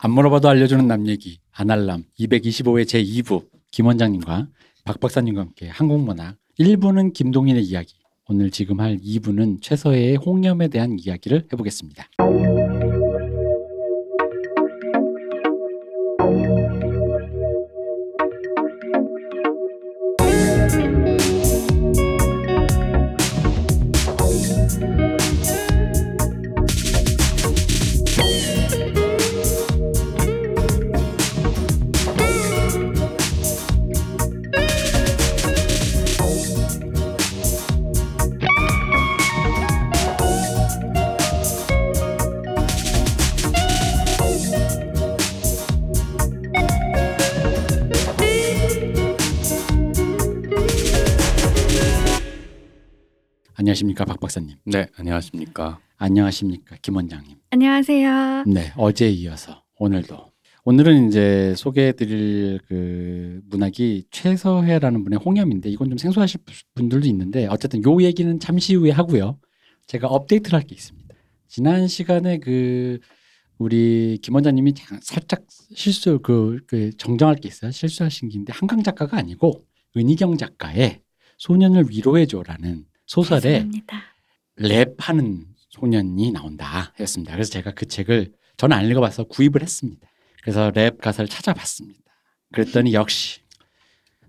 안 물어봐도 알려주는 남 얘기 아날람 225회 제2부 김 원장님과 박 박사님과 함께 한국문학 1부는 김동인의 이야기 오늘 지금 할 2부는 최서혜의 홍염에 대한 이야기를 해보겠습니다. 네, 안녕하십니까. 안녕하십니까 김 원장님. 안녕하세요. 네 어제에 이어서 오늘도 오늘은 이제 소개해드릴 그 문학이 최서혜라는 분의 홍염인데 이건 좀 생소하실 분들도 있는데 어쨌든 요 얘기는 잠시 후에 하고요. 제가 업데이트를 할 게 있습니다. 지난 시간에 그 우리 김 원장님이 자- 살짝 실수 그, 그 정정할 게 있어요. 실수하신 게 있는데 한강 작가가 아니고 은희경 작가의 소년을 위로해줘라는 소설에. 랩하는 소년이 나온다 했습니다. 그래서 제가 그 책을 저는 안 읽어봐서 구입을 했습니다. 그래서 랩 가사를 찾아봤습니다. 그랬더니 역시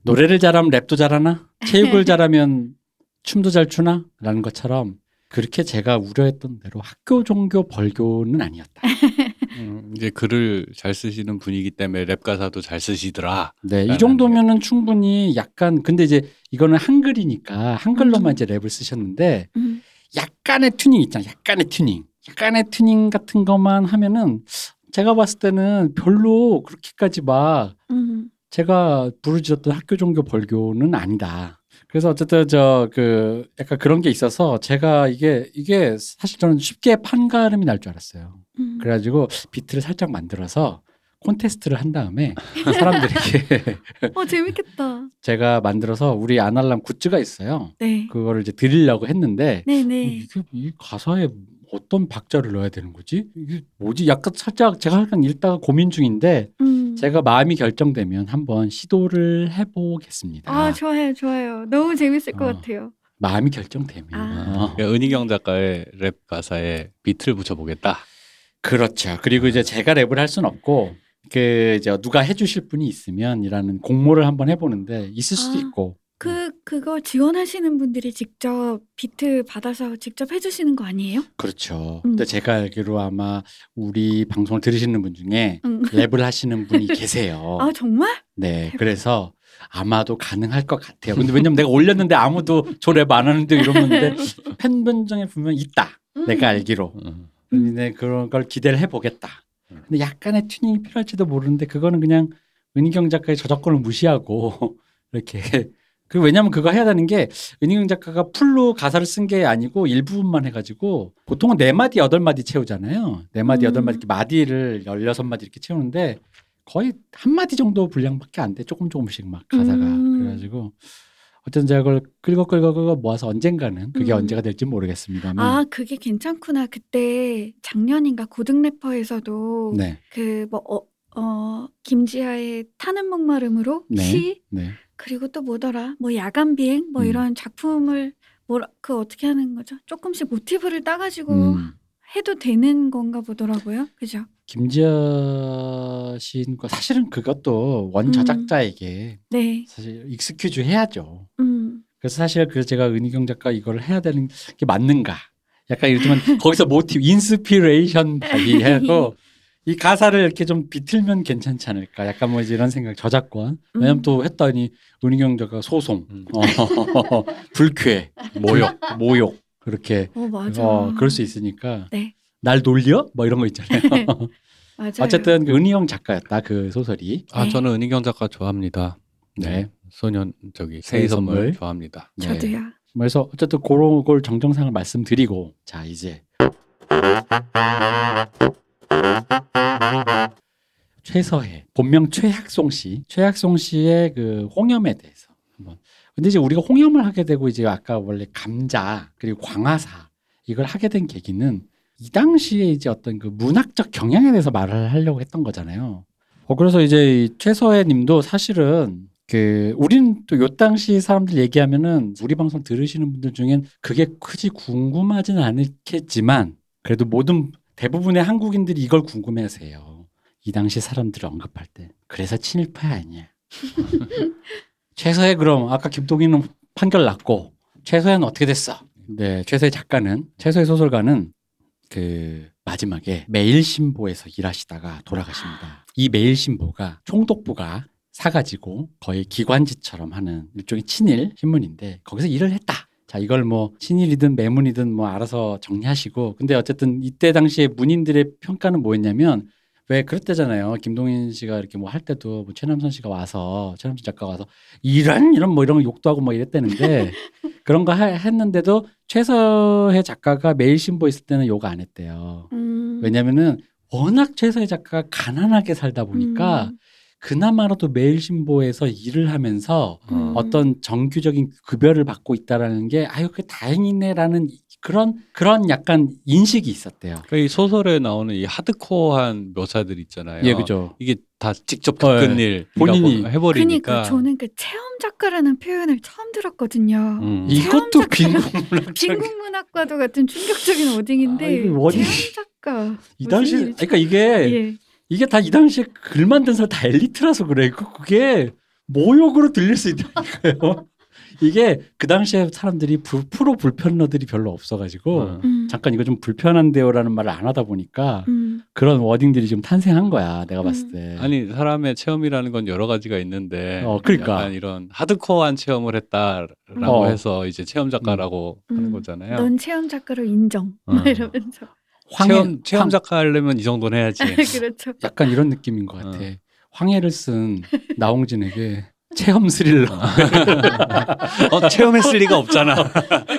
노래를 잘하면 랩도 잘하나 체육을 잘하면 춤도 잘 추나 라는 것처럼 그렇게 제가 우려했던 대로 학교 종교 벌교는 아니었다. 음, 이제 글을 잘 쓰시는 분이기 때문에 랩 가사도 잘 쓰시더라. 네, 이 정도면은 충분히 약간 근데 이제 이거는 한글이니까 한글로만 음. 이제 랩을 쓰셨는데 음, 약간의 튜닝 있잖아. 약간의 튜닝. 약간의 튜닝 같은 것만 하면은 제가 봤을 때는 별로 그렇게까지 막 음, 제가 부르짖었던 학교 종교 벌교는 아니다. 그래서 어쨌든 저 그 약간 그런 게 있어서 제가 이게 이게 사실 저는 쉽게 판가름이 날 줄 알았어요. 음. 그래가지고 비트를 살짝 만들어서 콘테스트를 한 다음에 사람들에게 어 재밌겠다. 제가 만들어서 우리 아날람 굿즈가 있어요. 네. 그거를 이제 드리려고 했는데 네네. 이게 이 가사에 어떤 박자를 넣어야 되는 거지? 이게 뭐지? 약간 살짝 제가 약간 읽다가 고민 중인데 음. 제가 마음이 결정되면 한번 시도를 해보겠습니다. 아 좋아요 좋아요. 너무 재밌을 것 어. 같아요. 마음이 결정되면 아. 어. 그러니까 은희경 작가의 랩 가사에 비트를 붙여보겠다. 그렇죠. 그리고 이제 제가 랩을 할 수는 없고 그 이제 누가 해주실 분이 있으면이라는 공모를 한번 해보는데 있을 수도 아. 있고 그 그거 지원하시는 분들이 직접 비트 받아서 직접 해주시는 거 아니에요? 그렇죠. 음. 근데 제가 알기로 아마 우리 방송을 들으시는 분 중에 응. 랩을 하시는 분이 계세요. 아 정말? 네, 그래서 아마도 가능할 것 같아요. 근데 왜냐면 내가 올렸는데 아무도 저랩안 하는데 이러는데 팬분 중에 분명 있다. 음. 내가 알기로. 음. 근데 그런 걸 기대를 해보겠다. 근데 약간의 튜닝이 필요할지도 모르는데 그거는 그냥 은희경 작가의 저작권을 무시하고 이렇게 그리고 왜냐면 그거 해야 되는 게 은희경 작가가 full로 가사를 쓴 게 아니고 일부분만 해가지고 보통은 네 마디 여덟 마디 채우잖아요. 네 마디 음. 여덟 마디 이렇게 마디를 열여섯 마디 이렇게 채우는데 거의 한 마디 정도 분량밖에 안 돼. 조금 조금씩 막 가사가 음. 그래가지고 어쨌든 제가 그걸 끌고 끌고 끌고 모아서 언젠가는 그게 음. 언제가 될지 모르겠습니다만 아 그게 괜찮구나. 그때 작년인가 고등 래퍼에서도 네, 그뭐 어, 어 김지하의 타는 목마름으로 네. 시 네. 그리고 또 뭐더라 뭐 야간 비행 뭐 음. 이런 작품을 뭐라 그 어떻게 하는 거죠? 조금씩 모티브를 따가지고 음. 해도 되는 건가 보더라고요. 그죠? 김지하 시인과 사실은 그것도 원 음. 저작자에게 네. 사실 excuse 해야죠. 음. 그래서 사실 그 제가 은희경 작가 이거를 해야 되는 게 맞는가? 약간 들면 거기서 모티브, inspiration 발휘해서 이 가사를 이렇게 좀 비틀면 괜찮지 않을까? 약간 뭐 이런 생각, 저작권. 왜냐면 음. 또 했더니 은희경 작가 소송, 음. 어, 불쾌, 모욕, 모욕 그렇게 어 맞아. 어, 그럴 수 있으니까 네. 날 놀려? 뭐 이런 거 있잖아요. 맞아요. 어쨌든 그 은희경 작가였다 그 소설이. 아, 네. 저는 은희경 작가 좋아합니다. 네. 소년 저기 새해 선물. 선물 좋아합니다. 네. 저도요. 그래서 어쨌든 그런 걸 정정상을 말씀드리고 자 이제 최서혜 본명 최학송 씨 최학송 씨의 그 홍염에 대해서 한번 근데 이제 우리가 홍염을 하게 되고 이제 아까 원래 감자 그리고 광화사 이걸 하게 된 계기는 이 당시에 이제 어떤 그 문학적 경향에 대해서 말을 하려고 했던 거잖아요. 어, 그래서 이제 이 최서혜 님도 사실은 그 우리는 또 요 당시 사람들 얘기하면은 우리 방송 들으시는 분들 중엔 그게 크지 궁금하진 않겠지만 그래도 모든 대부분의 한국인들이 이걸 궁금해하세요. 이 당시 사람들을 언급할 때. 그래서 친일파 아니야. 최서혜 그럼 아까 김동희는 판결 났고 최서혜는 어떻게 됐어? 네, 최서혜 작가는 최서혜 소설가는 그 마지막에 매일신보에서 일하시다가 돌아가십니다. 이 매일신보가 총독부가 사가지고 거의 기관지처럼 하는 일종의 친일 신문인데 거기서 일을 했다. 자 이걸 뭐 친일이든 매문이든 뭐 알아서 정리하시고 근데 어쨌든 이때 당시에 문인들의 평가는 뭐였냐면 왜 그랬대잖아요. 김동인 씨가 이렇게 뭐 할 때도 뭐 최남선 씨가 와서 최남선 작가가 와서 이런 이런 뭐 이런 거 욕도 하고 뭐 이랬대는데 그런 거 하- 했는데도 최서혜 작가가 매일 신보 있을 때는 욕 안 했대요. 음. 왜냐면은 워낙 최서혜 작가가 가난하게 살다 보니까 음. 그나마라도 매일신보에서 일을 하면서 음. 어떤 정규적인 급여를 받고 있다라는 게 아유 그 다행이네라는 그런 그런 약간 인식이 있었대요. 그러니까 이 소설에 나오는 이 하드코어한 묘사들 있잖아요. 예, 그죠. 이게 다 직접 어, 겪은 예. 일 본인이. 해버리니까. 그러니까 저는 그 체험 작가라는 표현을 처음 들었거든요. 음. 이것도. 빈곤문학 빈궁문학과도 같은 충격적인 wording인데 아, wording- 체험 작가 이 당시? 그러니까 이게 예. 이게 다 이 당시에 글 만든 사람 다 엘리트라서 그래. 그- 그게 모욕으로 들릴 수 있다니까요. 이게 그 당시에 사람들이 불- 프로 불편러들이 별로 없어가지고 음. 음. 잠깐 이거 좀 불편한데요라는 말을 안 하다 보니까 음. 그런 wording들이 좀 탄생한 거야. 내가 봤을 때. 아니 사람의 체험이라는 건 여러 가지가 있는데 어, 그러니까. 약간 이런 하드코어한 체험을 했다라고 어. 해서 이제 체험 작가라고 음. 하는 거잖아요. 넌 체험 작가로 인정. 어. 막 이러면서 황해, 체험 체험 황- 작가 하려면 이 정도는 해야지. 그렇죠. 약간 이런 느낌인 것 같아. 어. 황해를 쓴 나홍진에게 체험 스릴러. 어, 체험했을 리가 없잖아.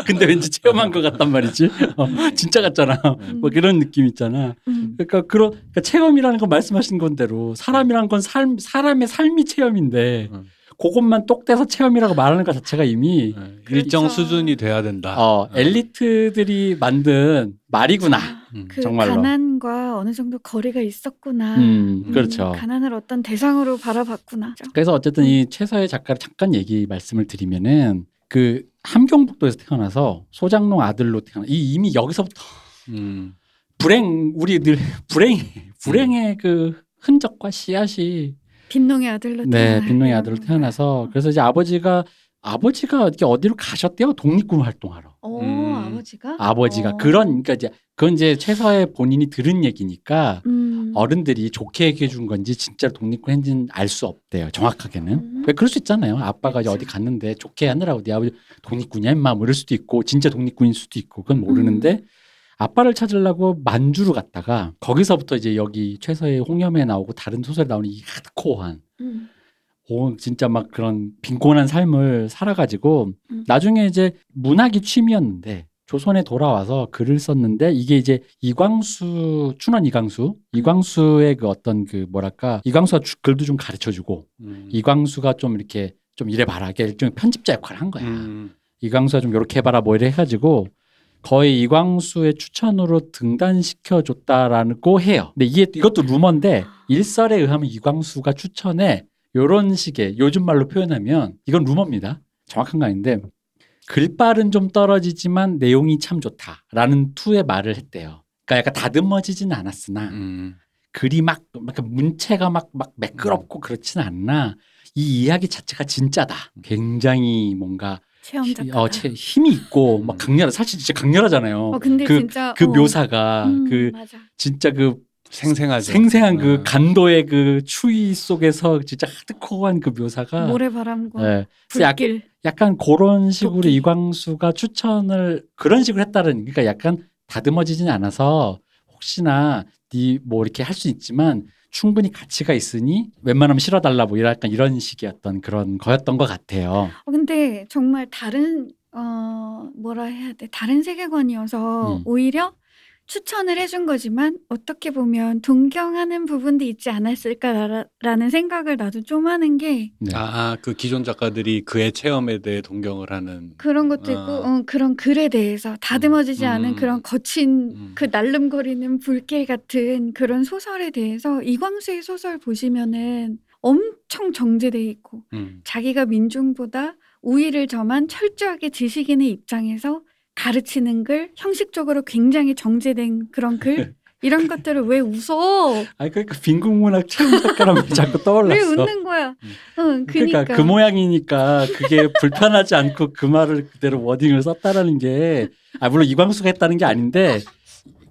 근데 왠지 체험한 것 같단 말이지. 어, 진짜 같잖아. 음. 뭐 그런 느낌 있잖아. 음. 그러니까 그런 그러니까 체험이라는 건 말씀하신 건대로 사람이란 건 삶, 사람의 삶이 체험인데 음. 그것만 똑대서 체험이라고 말하는 것 자체가 이미 네, 일정 그렇죠. 수준이 돼야 된다. 어, 엘리트들이 만든 말이구나. 음. 그 정말로. 가난과 어느 정도 거리가 있었구나. 음, 음, 그렇죠. 가난을 어떤 대상으로 바라봤구나. 그래서 어쨌든 이 최서의 작가를 잠깐 얘기 말씀을 드리면은 그 함경북도에서 태어나서 소장농 아들로 태어나 이 이미 여기서부터 음. 불행 우리 늘 불행 불행의 그 흔적과 씨앗이 빈농의 아들로 네 태어나요. 빈농의 아들로 태어나서 그래서 이제 아버지가 아버지가 이렇게 어디로 가셨대요 독립군 활동하러 오 음. 아버지가 아버지가 어. 그런 그러니까 이제 그건 이제 최서의 본인이 들은 얘기니까 음. 어른들이 좋게 얘기해 준 건지 진짜 독립군 했는지는 알 수 없대요. 정확하게는. 음. 왜 그럴 수 있잖아요. 아빠가 그치. 어디 갔는데 좋게 하느라고 네 아버지 독립군이야 임마 뭐 이럴 수도 있고 진짜 독립군일 수도 있고 그건 모르는데 음. 아빠를 찾으려고 만주로 갔다가 거기서부터 이제 여기 최서의 홍염에 나오고 다른 소설에 나오는 이 하드코어한 음. 오, 진짜 막 그런 빈곤한 삶을 살아가지고 음. 나중에 이제 문학이 취미였는데 조선에 돌아와서 글을 썼는데 이게 이제 이광수 춘원 이광수 이광수의 그 어떤 그 뭐랄까 이광수가 주- 글도 좀 가르쳐주고 음. 이광수가 좀 이렇게 좀 이래 봐라 이게 일종의 편집자 역할을 한 거야 음. 이광수가 좀 이렇게 해봐라 뭐 이래 해가지고 거의 이광수의 추천으로 등단시켜 줬다라고 해요. 근데 이게 이것도 루머인데 일설에 의하면 이광수가 추천해 요런 식의 요즘 말로 표현하면 이건 루머입니다. 정확한 거 아닌데 글빨은 좀 떨어지지만 내용이 참 좋다라는 투의 말을 했대요. 그러니까 약간 다듬어지진 않았으나 음. 글이 막, 막 문체가 막, 막 매끄럽고 그렇지는 않나 이 이야기 자체가 진짜다. 굉장히 뭔가 체험 히-. 어, 체- 힘이 있고 막 음. 강렬 사실 진짜 강렬하잖아요. 어 근데 그, 진짜 그 어. 묘사가 음, 그 맞아. 진짜 그 생생하죠. 생생한 그 어. 간도의 그 추위 속에서 진짜 하드코어한 그 묘사가 모래바람과 예. 그래서 약, 불길. 약 간 그런 식으로 도끼. 이광수가 추천을 그런 식으로 했다는 그러니까 약간 다듬어지진 않아서 혹시나 네 뭐 이렇게 할 수 있지만 충분히 가치가 있으니 웬만하면 실어달라 뭐 이런 약간 이런 어떤 그런 거였던 것 같아요. 어, 근데 정말 다른 어 뭐라 해야 돼 다른 세계관이어서 음. 오히려 추천을 해준 거지만 어떻게 보면 동경하는 부분도 있지 않았을까라는 생각을 나도 좀 하는 게 네. 아, 그 기존 작가들이 그의 체험에 대해 동경을 하는 그런 것도 있고 아. 어, 그런 글에 대해서 다듬어지지 음. 않은 그런 거친 음. 그 날름거리는 불길 같은 그런 소설에 대해서 이광수의 소설 보시면은 엄청 정제돼 있고 음. 자기가 민중보다 우위를 점한 철저하게 지식인의 입장에서 가르치는 글 형식적으로 굉장히 정제된 그런 글 이런 것들을 왜 웃어? 아니 그러니까 빈국문학 체험 작가라면 자꾸 떠올랐어. 왜 웃는 거야? 응, 그러니까 그니까. 그 모양이니까 그게 불편하지 않고 그 말을 그대로 워딩을 썼다라는 게 아, 물론 이광수가 했다는 게 아닌데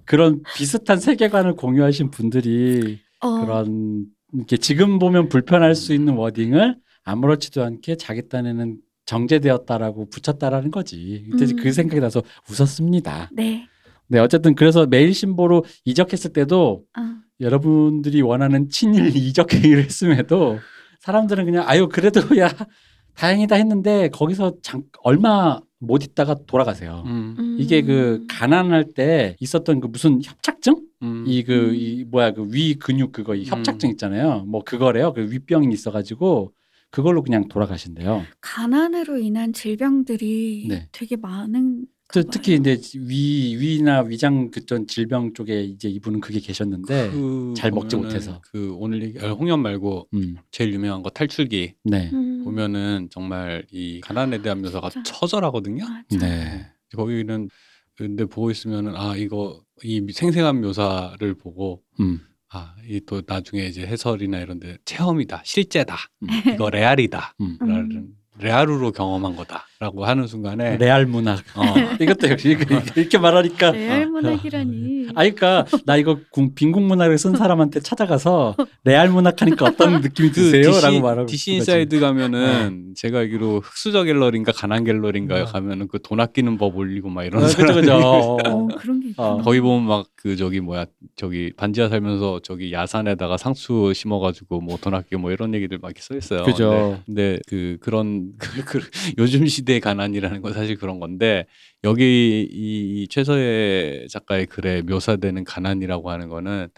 그런 비슷한 세계관을 공유하신 분들이 어, 그런 이렇게 지금 보면 불편할 수 있는 워딩을 아무렇지도 않게 자기 딴에는 정제되었다라고 붙였다라는 거지. 그때 음. 그 생각이 나서 웃었습니다. 네. 네, 어쨌든 그래서 매일 신보로 이적했을 때도 어. 여러분들이 원하는 친일 이적 행위를 했음에도 사람들은 그냥 아유 그래도 야 다행이다 했는데 거기서 잠, 얼마 못 있다가 돌아가세요. 음. 음. 이게 그 가난할 때 있었던 그 무슨 협착증? 음. 이그 이 뭐야 그 위 근육 그거 이 협착증 있잖아요. 뭐 그거래요. 그 위병이 있어가지고 그걸로 그냥 돌아가신대요. 가난으로 인한 질병들이 네. 되게 많은 또 특히 이제 위 위나 위장 그전 질병 쪽에 이제 이분은 그게 계셨는데, 그 잘 먹지 못해서. 그 오늘 얘기 아, 홍연 말고 음, 제일 유명한 거 탈출기 네, 음. 보면은 정말 이 가난에 대한 묘사가 맞아. 처절하거든요. 맞아. 네, 거기는 근데 보고 있으면은 아 이거 이 생생한 묘사를 보고 음, 아 이 또 나중에 이제 해설이나 이런 데 체험이다 실제다 음. 이거 레알이다 음. 라는 레알으로 경험한 거다 라고 하는 순간에 레알 문학. 어, 이것도 역시 이렇게, 말하니까. 레알 문학이라니. 아니, 그러니까 나 이거 궁- 빈궁 문학을 쓴 사람한테 찾아가서 레알 문학 하니까 어떤 느낌이 그 드세요? DC, 라고 말하고 DC. 인사이드 가면은 제가 알기로 흑수저 갤러리인가 가난 갤러리인가 어. 가면은 그 돈 아끼는 법 올리고 막 이런 어, 그죠, 사람들이 그죠. 어, 그런 게. 어, 거기 보면 막 그 저기 뭐야 저기 반지하 살면서 저기 야산에다가 상추 심어가지고 뭐 돈 아끼고 뭐 이런 얘기들 막 이렇게 써 있어요. 그죠. 근데, 근데 그 그런 그, 그 요즘 시대 의 가난이라는 건 사실 그런 건데 여기 이, 이 최서혜 작가의 글에 묘사되는 가난이라고 하는 거는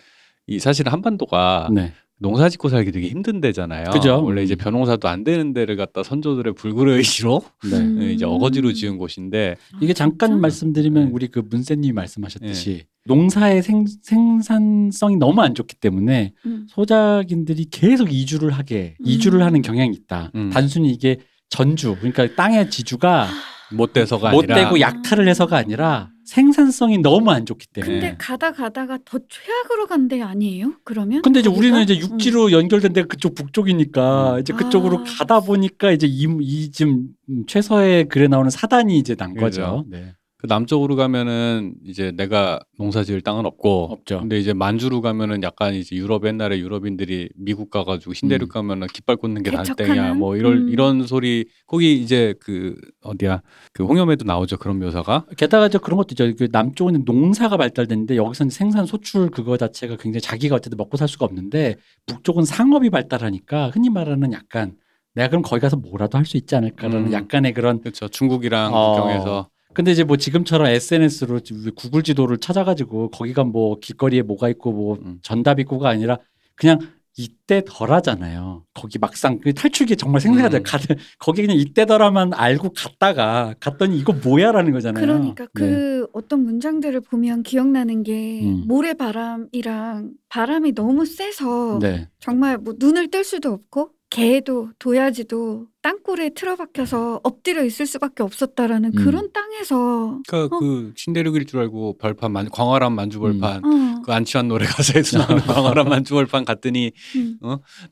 이 사실 한반도가 네. 농사 짓고 살기 되게 힘든 데잖아요. 그죠. 원래 이제 음. 벼농사도 안 되는 데를 갖다 선조들의 불굴의 의지로 네. 음. 이제 어거지로 지은 곳인데 이게 잠깐? 말씀드리면 네. 우리 그 문세님이 말씀하셨듯이 농사의 생, 생산성이 너무 안 좋기 때문에 음. 소작인들이 계속 이주를 하게 음. 이주를 하는 경향이 있다. 음. 단순히 이게 전주 그러니까 땅의 지주가 못 돼서가 못 아니라 되고 약탈을 해서가 아니라 생산성이 너무 안 좋기 때문에. 근데 가다 가다가 더 최악으로 간 데 아니에요? 그러면? 근데 이제 거기가? 우리는 이제 육지로 연결된 데가 그쪽 북쪽이니까 음. 이제 그쪽으로 아. 가다 보니까 이제 이, 이 지금 최서의 글에 나오는 사단이 이제 난 그죠. 거죠. 네. 그 남쪽으로 가면은 이제 내가 농사지을 땅은 없고 없죠. 근데 이제 만주로 가면은 약간 이제 유럽 옛날에 유럽인들이 미국 가가지고 신대륙 음. 가면은 깃발 꽂는 게? 날땡이야 뭐 이런 음. 이런 소리 거기 이제 그 어디야 그 홍염에도 나오죠 그런 묘사가 게다가 저 그런 것도 있죠. 그 남쪽은 농사가 발달됐는데 여기서는 생산 소출 그거 자체가 굉장히 자기가 어쨌든 먹고 살 수가 없는데 북쪽은 상업이 발달하니까 흔히 말하는 약간 내가 그럼 거기 가서 뭐라도 할 수 있지 않을까라는 음. 약간의 그런 그렇죠 중국이랑 어. 국경에서 근데 이제 뭐 지금처럼 SNS로 구글 지도를 찾아가지고 거기가 뭐 길거리에 뭐가 있고 뭐 음. 전답 있고가 아니라 그냥 이때 덜하잖아요. 거기 막상 그 탈출기 정말 생생하다. 음. 가 거기 그냥 이때더라만 알고 갔다가 갔더니 이거 뭐야라는 거잖아요. 그러니까 네. 그 어떤 문장들을 보면 기억나는 게 음. 모래바람이랑 바람이 너무 세서 네. 정말 뭐 눈을 뜰 수도 없고 개도 도야지도 땅굴에 틀어박혀서 엎드려 있을 수밖에 없었다라는 음. 그런 땅에서 그러니까 어. 그 신대륙일 줄 알고 벌판 만, 광활한 만주벌판 어, 그 안치환 노래 가사에서 나오는 광활한 만주벌판 갔더니 음.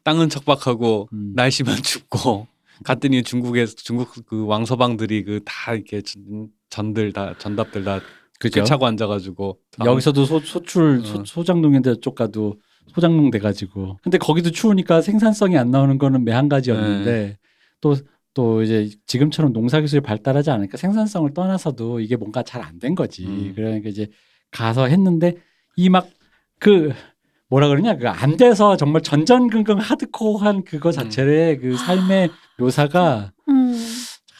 땅은 척박하고 음. 날씨만 춥고 갔더니 중국에서 중국 그 왕서방들이 그 다 이렇게 전, 전들 다 전답들 다 그죠. 차고 앉아가지고 여기서도 소, 소출 소, 어. 소장농인데 쪽 가도 소장농 돼가지고 근데 거기도 추우니까 생산성이 안 나오는 거는 매한 가지였는데 또또 이제 지금처럼 농사 기술이 발달하지 않으니까 생산성을 떠나서도 이게 뭔가 잘 안 된 거지 음. 그러니까 이제 가서 했는데 이 막 그 뭐라 그러냐 그 안 돼서 정말 전전긍긍 하드코어한 그거 자체의 그 삶의 묘사가 음.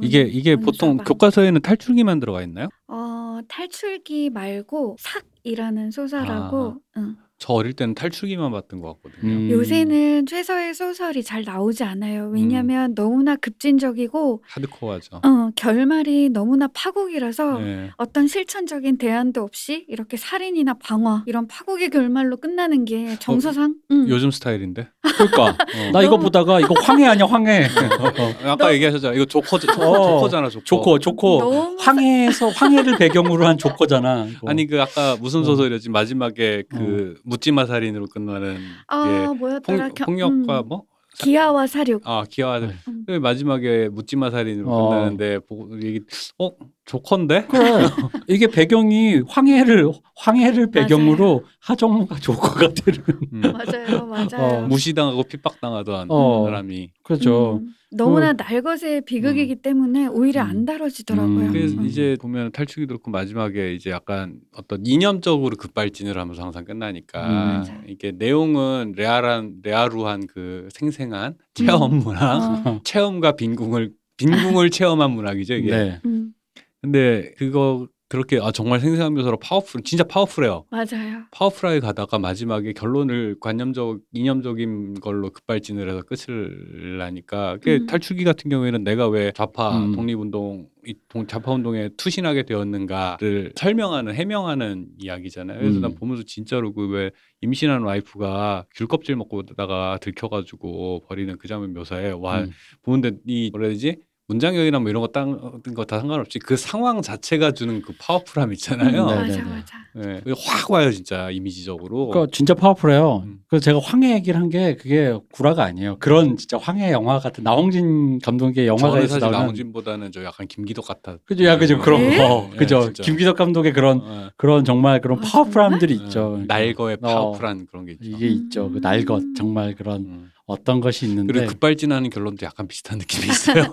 이게 이게 음, 보통 문서가. 교과서에는 탈출기만 들어가 있나요? 어, 어, 탈출기 말고 삭이라는 소설하고 응. 저 어릴 때는 탈출기만 봤던 것 같거든요. 음. 요새는 최서의 소설이 잘 나오지 않아요. 왜냐하면 너무나 급진적이고 하드코어죠. 어, 결말이 너무나 파국이라서 네. 어떤 실천적인 대안도 없이 이렇게 살인이나 방화 이런 파국의 결말로 끝나는 게 정서상 응. 요즘 스타일인데. 그러니까 어. 나 이거 보다가 이거 황해 아니야 황해. 아까 얘기하셨잖아. 이거 조커, 조커, 어. 조커잖아, 조커. 조커 조커 너무 황해에서 황해를 배경으로 한 조커잖아. 이거. 아니 그 아까 무슨 어. 소설이었지 마지막에 그 묻지마 살인으로 끝나는 아게 뭐였더라 폭, 겨- 폭력과 음, 뭐? 기아와 사륙 아 기아 네. 음. 그 마지막에 묻지마 살인으로 어. 끝나는데 보고 얘기 어 조커인데? 그래. 이게 배경이 황해를 황해를 배경으로 하정우가 조커가 되는. 음. 맞아요 맞아요 어, 무시당하고 핍박당하던 어. 사람이 그렇죠. 음, 너무나 날것의 비극이기 때문에 오히려 음. 안 다뤄지더라고요. 음. 그래서 음. 이제 보면 탈출기도 그렇고 마지막에 이제 약간 어떤 이념적으로 급발진을 하면서 항상 끝나니까 음. 이게 내용은 레알한 레아루한 그 생생한 체험 문학 어, 체험과 빈궁을 빈궁을 체험한 문학이죠 이게. 네. 음, 근데 그거 그렇게 아 정말 생생한 묘사로 파워풀 진짜 powerful해요. 맞아요. powerful하게 가다가 마지막에 결론을 관념적 이념적인 걸로 급발진을 해서 끝을 나니까 그게 음. 탈출기 같은 경우에는 내가 왜 좌파 음. 독립운동 이 동- 좌파 운동에 투신하게 되었는가를 설명하는 해명하는 이야기잖아요. 그래서 음. 난 보면서 진짜로 그 왜 임신한 와이프가 귤껍질 먹고 다가 들켜가지고 버리는 그 장면 묘사에 와 음. 보는데 이 뭐라 해야 되지 문장력이나 뭐 이런 거딴거 다 상관없이 그 상황 자체가 주는 그 powerful함 있잖아요. 음, 네, 맞아 네, 네. 맞아. 네, 확 와요 진짜 이미지적으로. 그러니까 진짜 파워풀해요. 음. 그래서 제가 황해 얘기를 한 게 그게 구라가 아니에요. 그런 진짜 황해 영화 같은 나홍진 감독의 영화가에서 사실 나오는 나홍진보다는 저 약간 김기덕 같아. 그죠, 야, 그죠, 그런 네? 거, 네, 그죠. 진짜. 김기덕 감독의 그런 어, 그런 정말 그런 아, powerful함들이 어, 있죠. 날것의 어, powerful한 그런 게 있죠. 이게 음. 있죠. 그 날것 정말 그런 음. 어떤 것이 있는데 그리고 급발진하는 결론도 약간 비슷한 느낌이 있어요.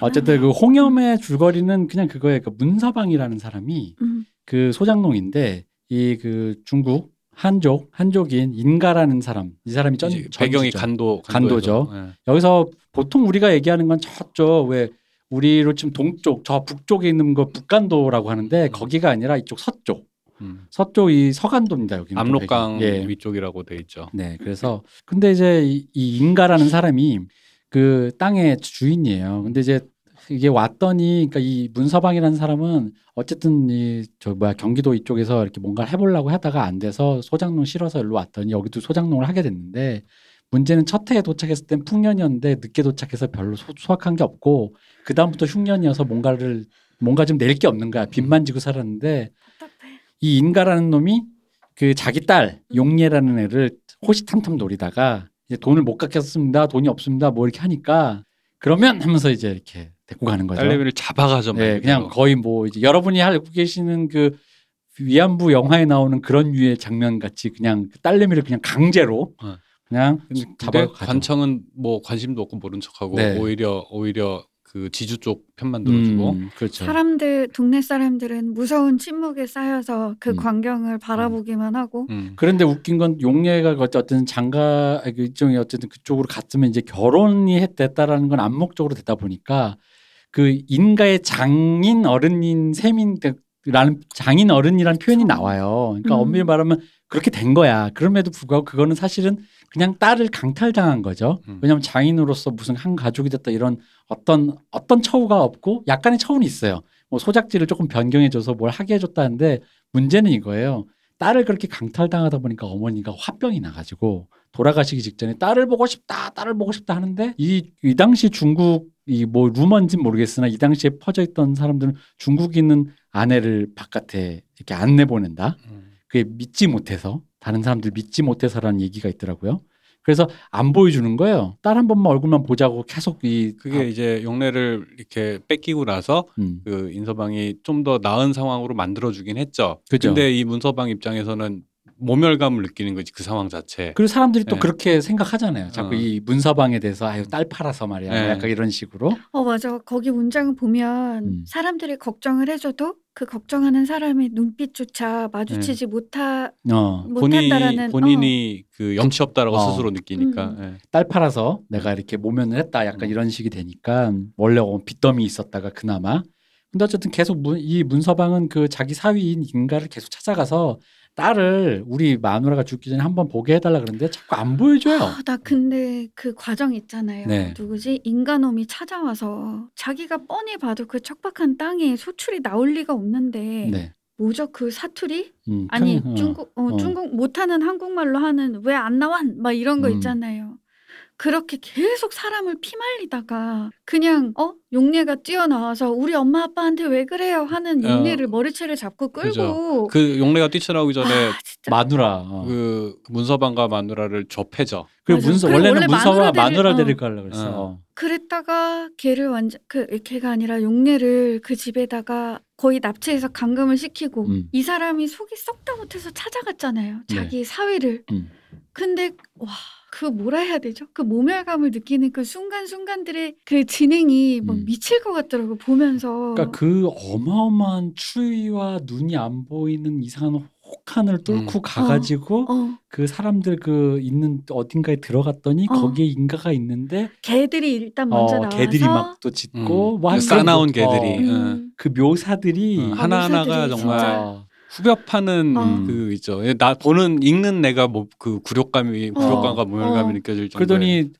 어쨌든 그 홍염의 줄거리는 그냥 그거예요. 그 문서방이라는 사람이 음, 그 소장농인데 이 그 중국 한족 한족인 인가라는 사람 이 사람이 전 배경이 전지죠. 간도 간도죠. 예. 여기서 보통 우리가 얘기하는 건 저쪽 왜 우리로 지금 동쪽 저 북쪽에 있는 거 북간도라고 하는데 음. 거기가 아니라 이쪽 서쪽 음. 서쪽 이 서간도입니다 여기 압록강 예. 위쪽이라고 돼 있죠. 네 그래서 근데 이제 이, 이 인가라는 사람이 그 땅의 주인이에요 근데 이제 이게 왔더니 그러니까 이 문서방이라는 사람은 어쨌든 이 저 뭐야 경기도 이쪽에서 이렇게 뭔가를 해보려고 하다가 안 돼서 소장농 싫어서 일로 왔더니 여기도 소장농을 하게 됐는데 문제는 첫 해에 도착했을 땐 풍년이었는데 늦게 도착해서 별로 소, 수확한 게 없고 그 다음부터 흉년이어서 뭔가를 뭔가 좀 낼 게 없는 거야 빚만 지고 살았는데. 이 인가라는 놈이 그 자기 딸 용예라는 애를 호시탐탐 노리다가 이제 돈을 못 갚겠습니다 돈이 없습니다 뭐 이렇게 하니까 그러면 하면서 이제 이렇게 데리고 가는 거죠. 딸내미를 잡아가죠. 말 네, 그냥. 거의 뭐 이제 여러분이 알고 계시는 그 위안부 영화에 나오는 그런 류의 장면 같이 그냥 그 딸내미를 그냥 강제로 어. 그냥 잡아가죠. 관청은 뭐 관심도 없고 모른 척하고 네. 오히려 오히려 그 지주 쪽 편만 들어주고 음, 그렇죠. 사람들 동네 사람들은 무서운 침묵에 쌓여서 그 음. 광경을 바라보기만 하고 음. 그런데 웃긴 건 용예가 어쨌든 장가 그 일종의 어쨌든 그쪽으로 갔으면 이제 결혼이 했- 됐다라는 건 암묵적으로 되다 보니까 그 인가의 장인 어른인 셈인 라는 장인 어른이라는 표현이. 나와요. 그러니까 음. 엄밀히 말하면 그렇게 된 거야. 그럼에도 불구하고 그거는 사실은 그냥 딸을 강탈당한 거죠. 음. 왜냐하면 장인으로서 무슨 한 가족이 됐다 이런 어떤 어떤 처우가 없고 약간의 처우는 있어요. 뭐 소작지를 조금 변경해줘서 뭘 하게 해줬다는데 문제는 이거예요. 딸을 그렇게 강탈당하다 보니까 어머니가 화병이 나가지고 돌아가시기 직전에 딸을 보고 싶다, 딸을 보고 싶다 하는데 이, 이 당시 중국 이 뭐 루머인지 모르겠으나 이 당시에 퍼져 있던 사람들은 있는 아내를 바깥에 이렇게 안 내보낸다. 음. 그게 믿지 못해서 다른 사람들 믿지 못해서라는 얘기가 있더라고요. 그래서 안 보여주는 거예요. 딸 한 번만 얼굴만 보자고 계속 이 그게 아, 이제 용례를 이렇게 뺏기고 나서 음, 그 인서방이 좀 더 나은 상황으로 만들어 주긴 했죠. 그죠. 근데 이 문서방 입장에서는 모멸감을 느끼는 거지 그 상황 자체. 그리고 사람들이 또 네. 그렇게 생각하잖아요. 자꾸 어. 이 문서방에 대해서 아유 딸 팔아서 말이야. 네. 약간 이런 식으로. 어 맞아 거기 문장을 보면 음. 사람들이 걱정을 해줘도 그 걱정하는 사람의 눈빛조차 마주치지 못하 어, 못한다라는 본인이 그 염치 없다라고 어. 스스로 느끼니까. 음. 예. 딸 팔아서 내가 이렇게 모면을 했다. 약간 음. 이런 식이 되니까 원래 어, 빚더미 있었다가 그나마 근데 어쨌든 계속 문, 이 문서방은 그 자기 사위인 인가를 계속 찾아가서 딸을 우리 마누라가 죽기 전에 한번 보게 해달라 그러는데 자꾸 안 보여줘요. 아, 나 근데 그 과정 있잖아요. 네. 누구지? 인간놈이 찾아와서 자기가 뻔히 봐도 그 척박한 땅에 소출이 나올 리가 없는데 네. 뭐죠? 그 사투리? 음, 아니 평- 어. 중국 어, 어. 중국 못하는 한국말로 하는 왜 안 나와? 막 이런 거 음. 있잖아요. 그렇게 계속 사람을 피말리다가 그냥 어 용례가 뛰어나와서 우리 엄마 아빠한테 왜 그래요 하는 어. 용례를 머리채를 잡고 끌고 그죠. 그 용례가 뛰쳐나오기 전에 아, 진짜 마누라. 어. 그 문서방과 마누라를. 그리고 맞아. 문서 그리고 원래는 원래 문서가 마누라 마누라 어. 데릴 거라 그랬어. 어. 어. 그랬다가 걔를 완전 그 걔가 아니라 용례를 그 집에다가 거의 납치해서 감금을 시키고 음. 이 사람이 속이 썩다 못해서 찾아갔잖아요. 네. 자기 사위를. 음. 근데 와. 그 뭐라 해야 되죠? 그 모멸감을 느끼는 그 순간순간들의 그 진행이 뭐 음. 미칠 것 같더라고 보면서. 그러니까 그 어마어마한 추위와 눈이 안 보이는 이상한 혹한을 뚫고 가가지고 어, 그 사람들 그 있는 어딘가에 들어갔더니 어. 거기에 인가가 있는데 개들이 일단 먼저 어, 나와서 개들이 막 또 짖고 음. 뭐 그 싸나운 그- 개들이. 어, 음. 그 묘사들이 어, 아, 하나하나가 묘사들이 정말 진짜. 후벼파는 어. 그 있죠. 나 보는 읽는 내가 뭐 그 굴욕감이 어. 굴욕감과 모멸감이 어. 느껴질 정도로. 그러더니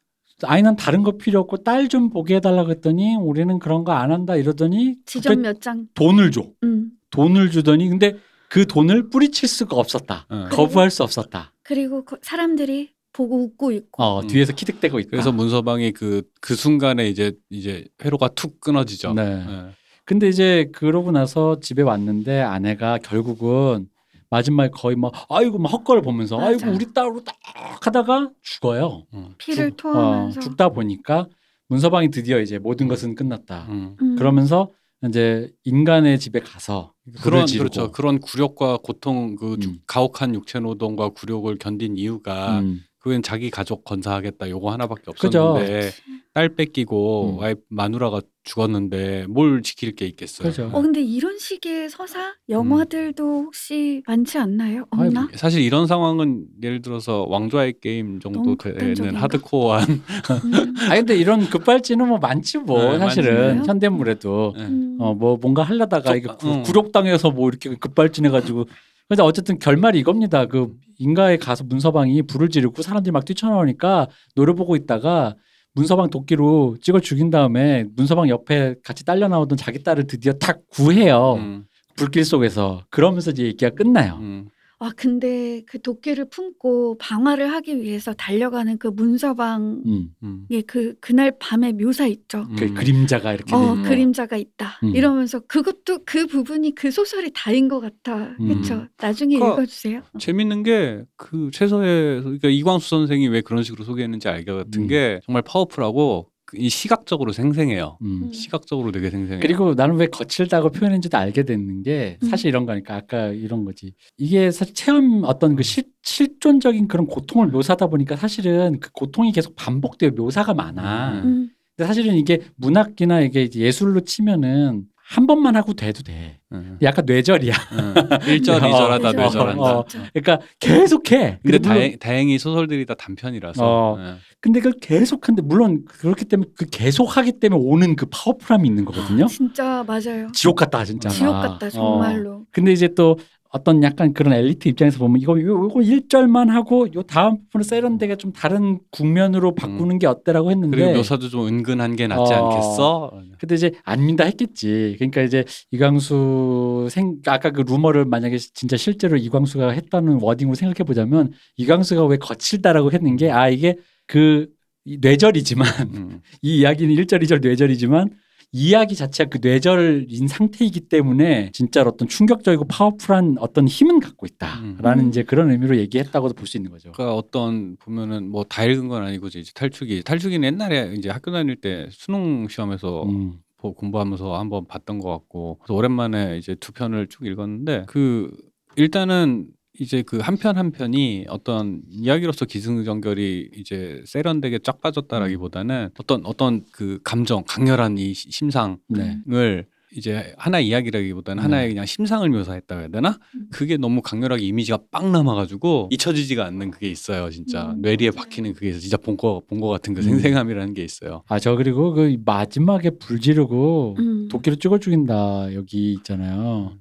아이는 다른 거 필요 없고 딸 좀 보게 해달라 그랬더니 우리는 그런 거 안 한다 이러더니 지점 몇 장. 돈을 줘 음. 돈을 주더니 근데 그 돈을 뿌리칠 수가 없었다 어. 거부할 수 없었다 그리고 그 사람들이 보고 웃고 있고. 어 음. 뒤에서 키득대고 있다 그래서 문서방이 그 그 순간에 이제 이제 회로가 툭 끊어지죠. 네. 예. 근데 이제 그러고 나서 집에 왔는데 아내가 결국은 마지막에 거의 막 아이고 막 헛걸 보면서 맞아. 아이고 우리 딸로 딱 하다가 죽어요. 음. 피를 죽- 토하면서. 어, 죽다 보니까 문서방이 드디어 이제 모든 것은 끝났다. 음. 음. 그러면서 이제 인간의 집에 가서 그런 지르고 그렇죠. 그런 굴욕과 고통 그 음. 가혹한 육체 노동과 굴욕을 견딘 이유가 음, 그건 자기 가족 건사하겠다 요거 하나밖에 그죠. 없었는데 딸 뺏기고 음. 와이프 마누라가 죽었는데 뭘 지킬 게 있겠어요. 그죠. 어 근데 이런 식의 서사 영화들도 혹시 많지 않나요? 아이, 없나? 사실 이런 상황은 예를 들어서 왕좌의 게임 정도 되는? 하드코어한 음. 아 근데 이런 급발진은 뭐 많지 뭐 네, 사실은. 현대물에도 예. 음. 어뭐 뭔가 하려다가 저- 이게 구, 응. 굴욕당해서 뭐 이렇게 급발진해가지고 근데 어쨌든 결말이 이겁니다. 그 인가에 가서 문서방이 불을 지르고 사람들이 막 뛰쳐나오니까 노래 보고 있다가 문서방 도끼로 찍어 죽인 다음에 문서방 옆에 같이 딸려 나오던 자기 딸을 드디어 탁 구해요. 음, 불길 속에서 그러면서 이제 얘기가 끝나요. 음. 와 근데 그 도끼를 품고 방화를 하기 위해서 달려가는 그 문서방의 음. 음. 그 그날 밤의 묘사 있죠. 그 음. 그림자가 이렇게 어 거. 그림자가 있다 음. 이러면서 그것도 그 부분이 그 소설이 다인 것 같아 음. 그렇죠 나중에 그러니까 읽어주세요 재밌는 게 그 최서의 그러니까 이광수 선생이 왜 그런 식으로 소개했는지 알것 같은 음. 게 정말 파워풀하고 그 이 시각적으로 생생해요. 음. 음. 시각적으로 되게 생생해요. 그리고 나는 왜 거칠다고 표현했는지도 알게 됐는 게 음. 사실 이런 거니까 아까 이런 거지. 이게 사실 체험 어떤 그 실, 실존적인 그런 고통을 묘사하다 보니까 사실은 그 고통이 계속 반복돼요. 묘사가 많아. 음. 음. 근데 사실은 이게 문학이나 이게 예술로 치면은 한 번만 하고 돼도 돼. 음. 약간 뇌절이야. 음. 일절 어, 이절하다 그죠. 뇌절한다. 어. 진짜. 그러니까 계속해. 근데 다행, 다행히 소설들이 다 단편이라서 어. 예. 근데 그걸 계속하는데 물론 그렇기 때문에 그 계속하기 때문에 오는 그 파워풀함이 있는 거거든요. 진짜 맞아요 지옥 같다 진짜. 지옥 같다 어. 정말로 근데 이제 또 어떤 약간 그런 엘리트 입장에서 보면 이거 요- 요거 1절만 하고 요 다음 부분은 세련되게 좀 다른 국면으로 바꾸는 게 어때라고 했는데 그리고 묘사도 좀 은근한 게 낫지 어. 않겠어? 근데 이제 안 민다 했겠지. 그러니까 이제 이광수 생 아까 그 루머를 만약에 진짜 실제로 이광수가 했다는 워딩으로 생각해 보자면 이광수가 왜 거칠다라고 했는 게 아 이게 그 이- 뇌절이지만 음. 이 이야기는 1절, 2절 뇌절이지만 이야기 자체가 그 뇌절인 상태이기 때문에 진짜로 어떤 충격적이고 파워풀한 어떤 힘은 갖고 있다라는 음. 이제 그런 의미로 얘기했다고도 볼 수 있는 거죠. 그러니까 어떤 보면은 뭐 다 읽은 건 아니고 이제 탈출기 탈출기는 옛날에 이제 학교 다닐 때 수능 시험에서 음. 보- 공부하면서 한번 봤던 것 같고 그래서 오랜만에 이제 두 편을 쭉 읽었는데 그 일단은 이제 그 한 편 한 편이 어떤 이야기로서 기승전결이 이제 세련되게 쫙 빠졌다라기보다는 어떤 어떤 그 감정 강렬한 이 시- 심상을 네. 이제 하나 이야기라기보다는 네. 하나의 그냥 심상을 묘사했다고 해야 되나? 음. 그게 너무 강렬하게 이미지가 빵 남아가지고 잊혀지지가 않는 그게 있어요, 진짜 음, 뇌리에 맞아요. 박히는 그게 있어. 진짜 본 거 본 거 같은 그 음. 생생함이라는 게 있어요. 아 저 그리고 그 마지막에 불 지르고 음. 도끼로 찍어 죽인다 여기 있잖아요.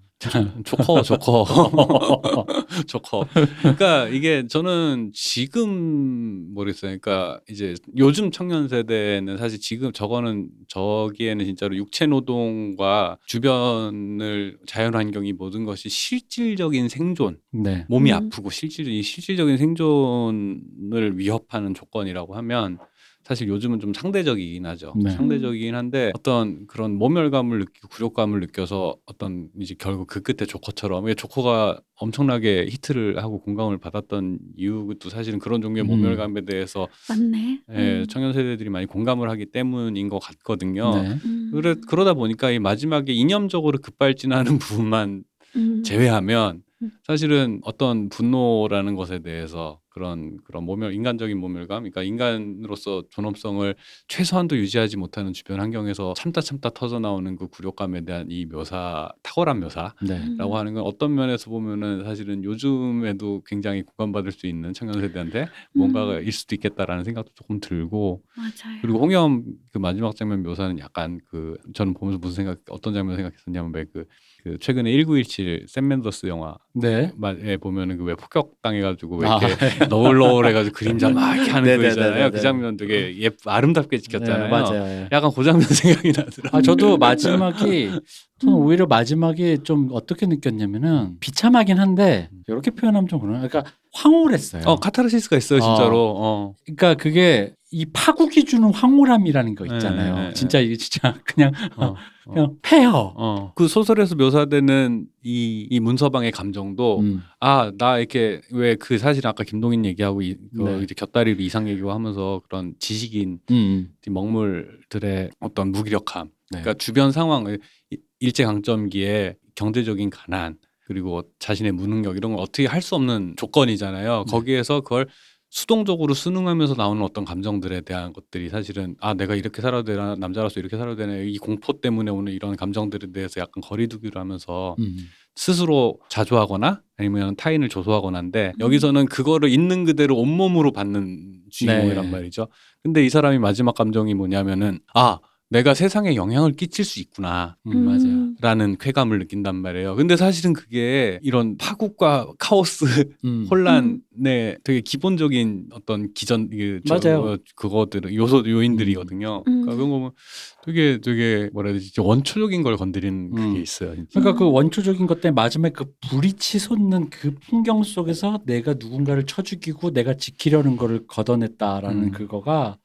좋커, 좋커, 좋커. 그러니까 이게 저는 지금 모르겠어요. 그러니까 이제 요즘 청년 세대는 사실 지금 저거는 저기에는 진짜로 육체 노동과 주변을 자연 환경이 모든 것이 실질적인 생존, 네. 몸이 음. 아프고 실질 이 실질적인 생존을 위협하는 조건이라고 하면 사실 요즘은 좀 상대적이긴 하죠. 네. 상대적이긴 한데 어떤 그런 모멸감을 느끼고 굴욕감을 느껴서 어떤 이제 결국 그 끝에 조커처럼 왜 조커가 엄청나게 히트를 하고 공감을 받았던 이유도 사실은 그런 종류의 음. 모멸감에 대해서 맞네. 예, 음. 청년 세대들이 많이 공감을 하기 때문인 것 같거든요. 네. 음. 그래 그러다 보니까 이 마지막에 이념적으로 급발진하는 부분만 음. 제외하면 음. 사실은 어떤 분노라는 것에 대해서 그런 그런 모멸 인간적인 모멸감, 그러니까 인간으로서 존엄성을 최소한도 유지하지 못하는 주변 환경에서 참다 참다 터져 나오는 그 굴욕감에 대한 이 묘사 탁월한 묘사라고 네. 음. 하는 건 어떤 면에서 보면은 사실은 요즘에도 굉장히 공감받을 수 있는 청년 세대한테 뭔가가 음. 일 수도 있겠다라는 생각도 조금 들고 맞아요. 그리고 홍염 그 마지막 장면 묘사는 약간 그 저는 보면서 무슨 생각 어떤 장면 생각했었냐면 왜그 그 최근에 1917샘 맨더스 영화 네. 에 보면은 그 왜 폭격 당해가지고 왜 아, 이렇게 너울너울해가지고 그림자 막 이렇게 하는 거. 있잖아요. 그 장면 되게 예쁘 아름답게 찍혔잖아요. 네, 맞아요. 예. 약간 그 장면 생각이 나더라고요. 아 저도 마지막이 저는 음. 오히려 마지막이 좀 어떻게 느꼈냐면은 비참하긴 한데 이렇게 표현하면 좀 그러나 그러니까 황홀했어요. 어 카타르시스가 있어요 진짜로. 어. 그러니까 그게 이 파국이 주는 황홀함이라는 거 네, 있잖아요. 네, 네, 진짜 이게 진짜 그냥 어. 그냥 패요. 어. 그 소설에서 묘사되는 이, 이 문서방의 감정도 음. 아나 이렇게 왜 그 사실 아까 김동인 얘기하고 이, 그 네. 이제 곁다리로 이상 얘기고 하면서 그런 지식인 음. 이 먹물들의 어떤 무기력함 네. 그러니까 주변 상황을 일제 강점기에 경제적인 가난 그리고 자신의 무능력 이런 걸 어떻게 할 수 없는 조건이잖아요. 네. 거기에서 그걸 수동적으로 순응하면서 나오는 어떤 감정들에 대한 것들이 사실은 아 내가 이렇게 살아도 되나 남자로서 이렇게 살아도 되나 이 공포 때문에 오는 이런 감정들에 대해서 약간 거리두기를 하면서 음. 스스로 자조하거나 아니면 타인을 조소하거나인데 음. 여기서는 그거를 있는 그대로 온몸으로 받는 주인공이란 네. 말이죠. 근데 이 사람이 마지막 감정이 뭐냐면은 아 내가 세상에 영향을 끼칠 수 있구나. 음, 맞아요. 음. 라는 쾌감을 느낀단 말이에요. 근데 사실은 그게 이런 파국과 카오스, 음. 혼란의 되게 기본적인 어떤 기전, 그, 저- 맞아요. 어, 그거들, 요소, 요인들이거든요. 음. 그러니까 그런 거 보면 되게, 되게 뭐라 해야 되지, 원초적인 걸 건드리는 음. 그게 있어요. 진짜. 그러니까 그 원초적인 것 때문에 마지막에 그 불이 치솟는 그 풍경 속에서 내가 누군가를 쳐 죽이고 내가 지키려는 거를 걷어냈다라는 음. 그거가 음.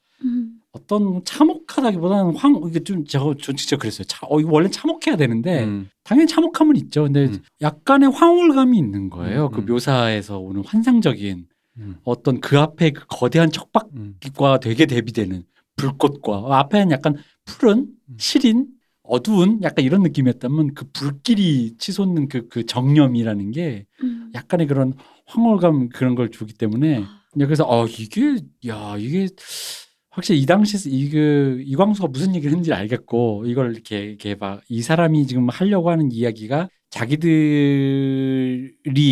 어떤 참혹하다기보다는 황 이게 좀 제가 저 진짜 그랬어요. 차, 어 이거 원래 참혹해야 되는데 음. 당연히 참혹함은 있죠. 근데 음. 약간의 황홀감이 있는 거예요. 음, 그 음. 묘사에서 오는 환상적인 음. 어떤 그 앞에 그 거대한 척박과 음. 되게 대비되는 불꽃과 어, 앞에는 약간 푸른 음. 시린 어두운 약간 이런 느낌이었다면 그 불길이 치솟는 그, 그 정념이라는 게 음. 약간의 그런 황홀감 그런 걸 주기 때문에 그래서 어 이게 야 이게 확실히 이 당시 이그 이광수가 무슨 얘기를 했는지 알겠고 이걸 이렇게 이렇게 막 이 사람이 지금 하려고 하는 이야기가 자기들이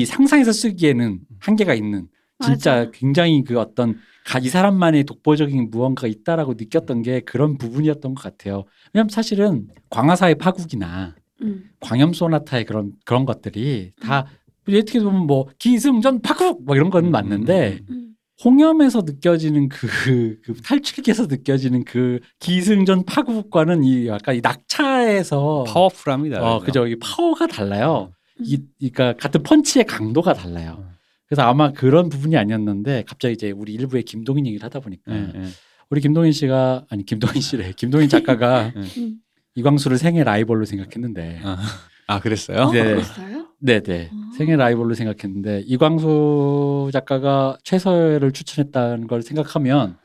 상상해서 쓰기에는 한계가 있는 진짜 맞아. 굉장히 그 어떤 가- 이 사람만의 독보적인 무언가가 있다라고 느꼈던 게 그런 부분이었던 것 같아요. 왜냐하면 사실은 광화사의 파국이나 음. 광염 소나타의 그런 그런 것들이 다 어떻게 보면 뭐 기승전 파국 뭐 이런 건 음, 맞는데 음, 음, 음. 홍염에서 느껴지는 그, 그 탈출기에서 느껴지는 그 기승전 파국과는 이 약간 이 낙차에서 파워풀합니다. 어 그죠 이 파워가 달라요. 이 그러니까 같은 펀치의 강도가 달라요. 그래서 아마 그런 부분이 아니었는데 갑자기 이제 우리 일부에 김동인 얘기를 하다 보니까 예, 예. 우리 김동인 씨가 아니 김동인 씨래 김동인 작가가 음. 이광수를 생애 라이벌로 생각했는데 아, 아 그랬어요? 어, 네. 그랬어요? 네네 어. 생애 라이벌로 생각했는데 이광수 작가가 최서혜를 추천했다는 걸 생각하면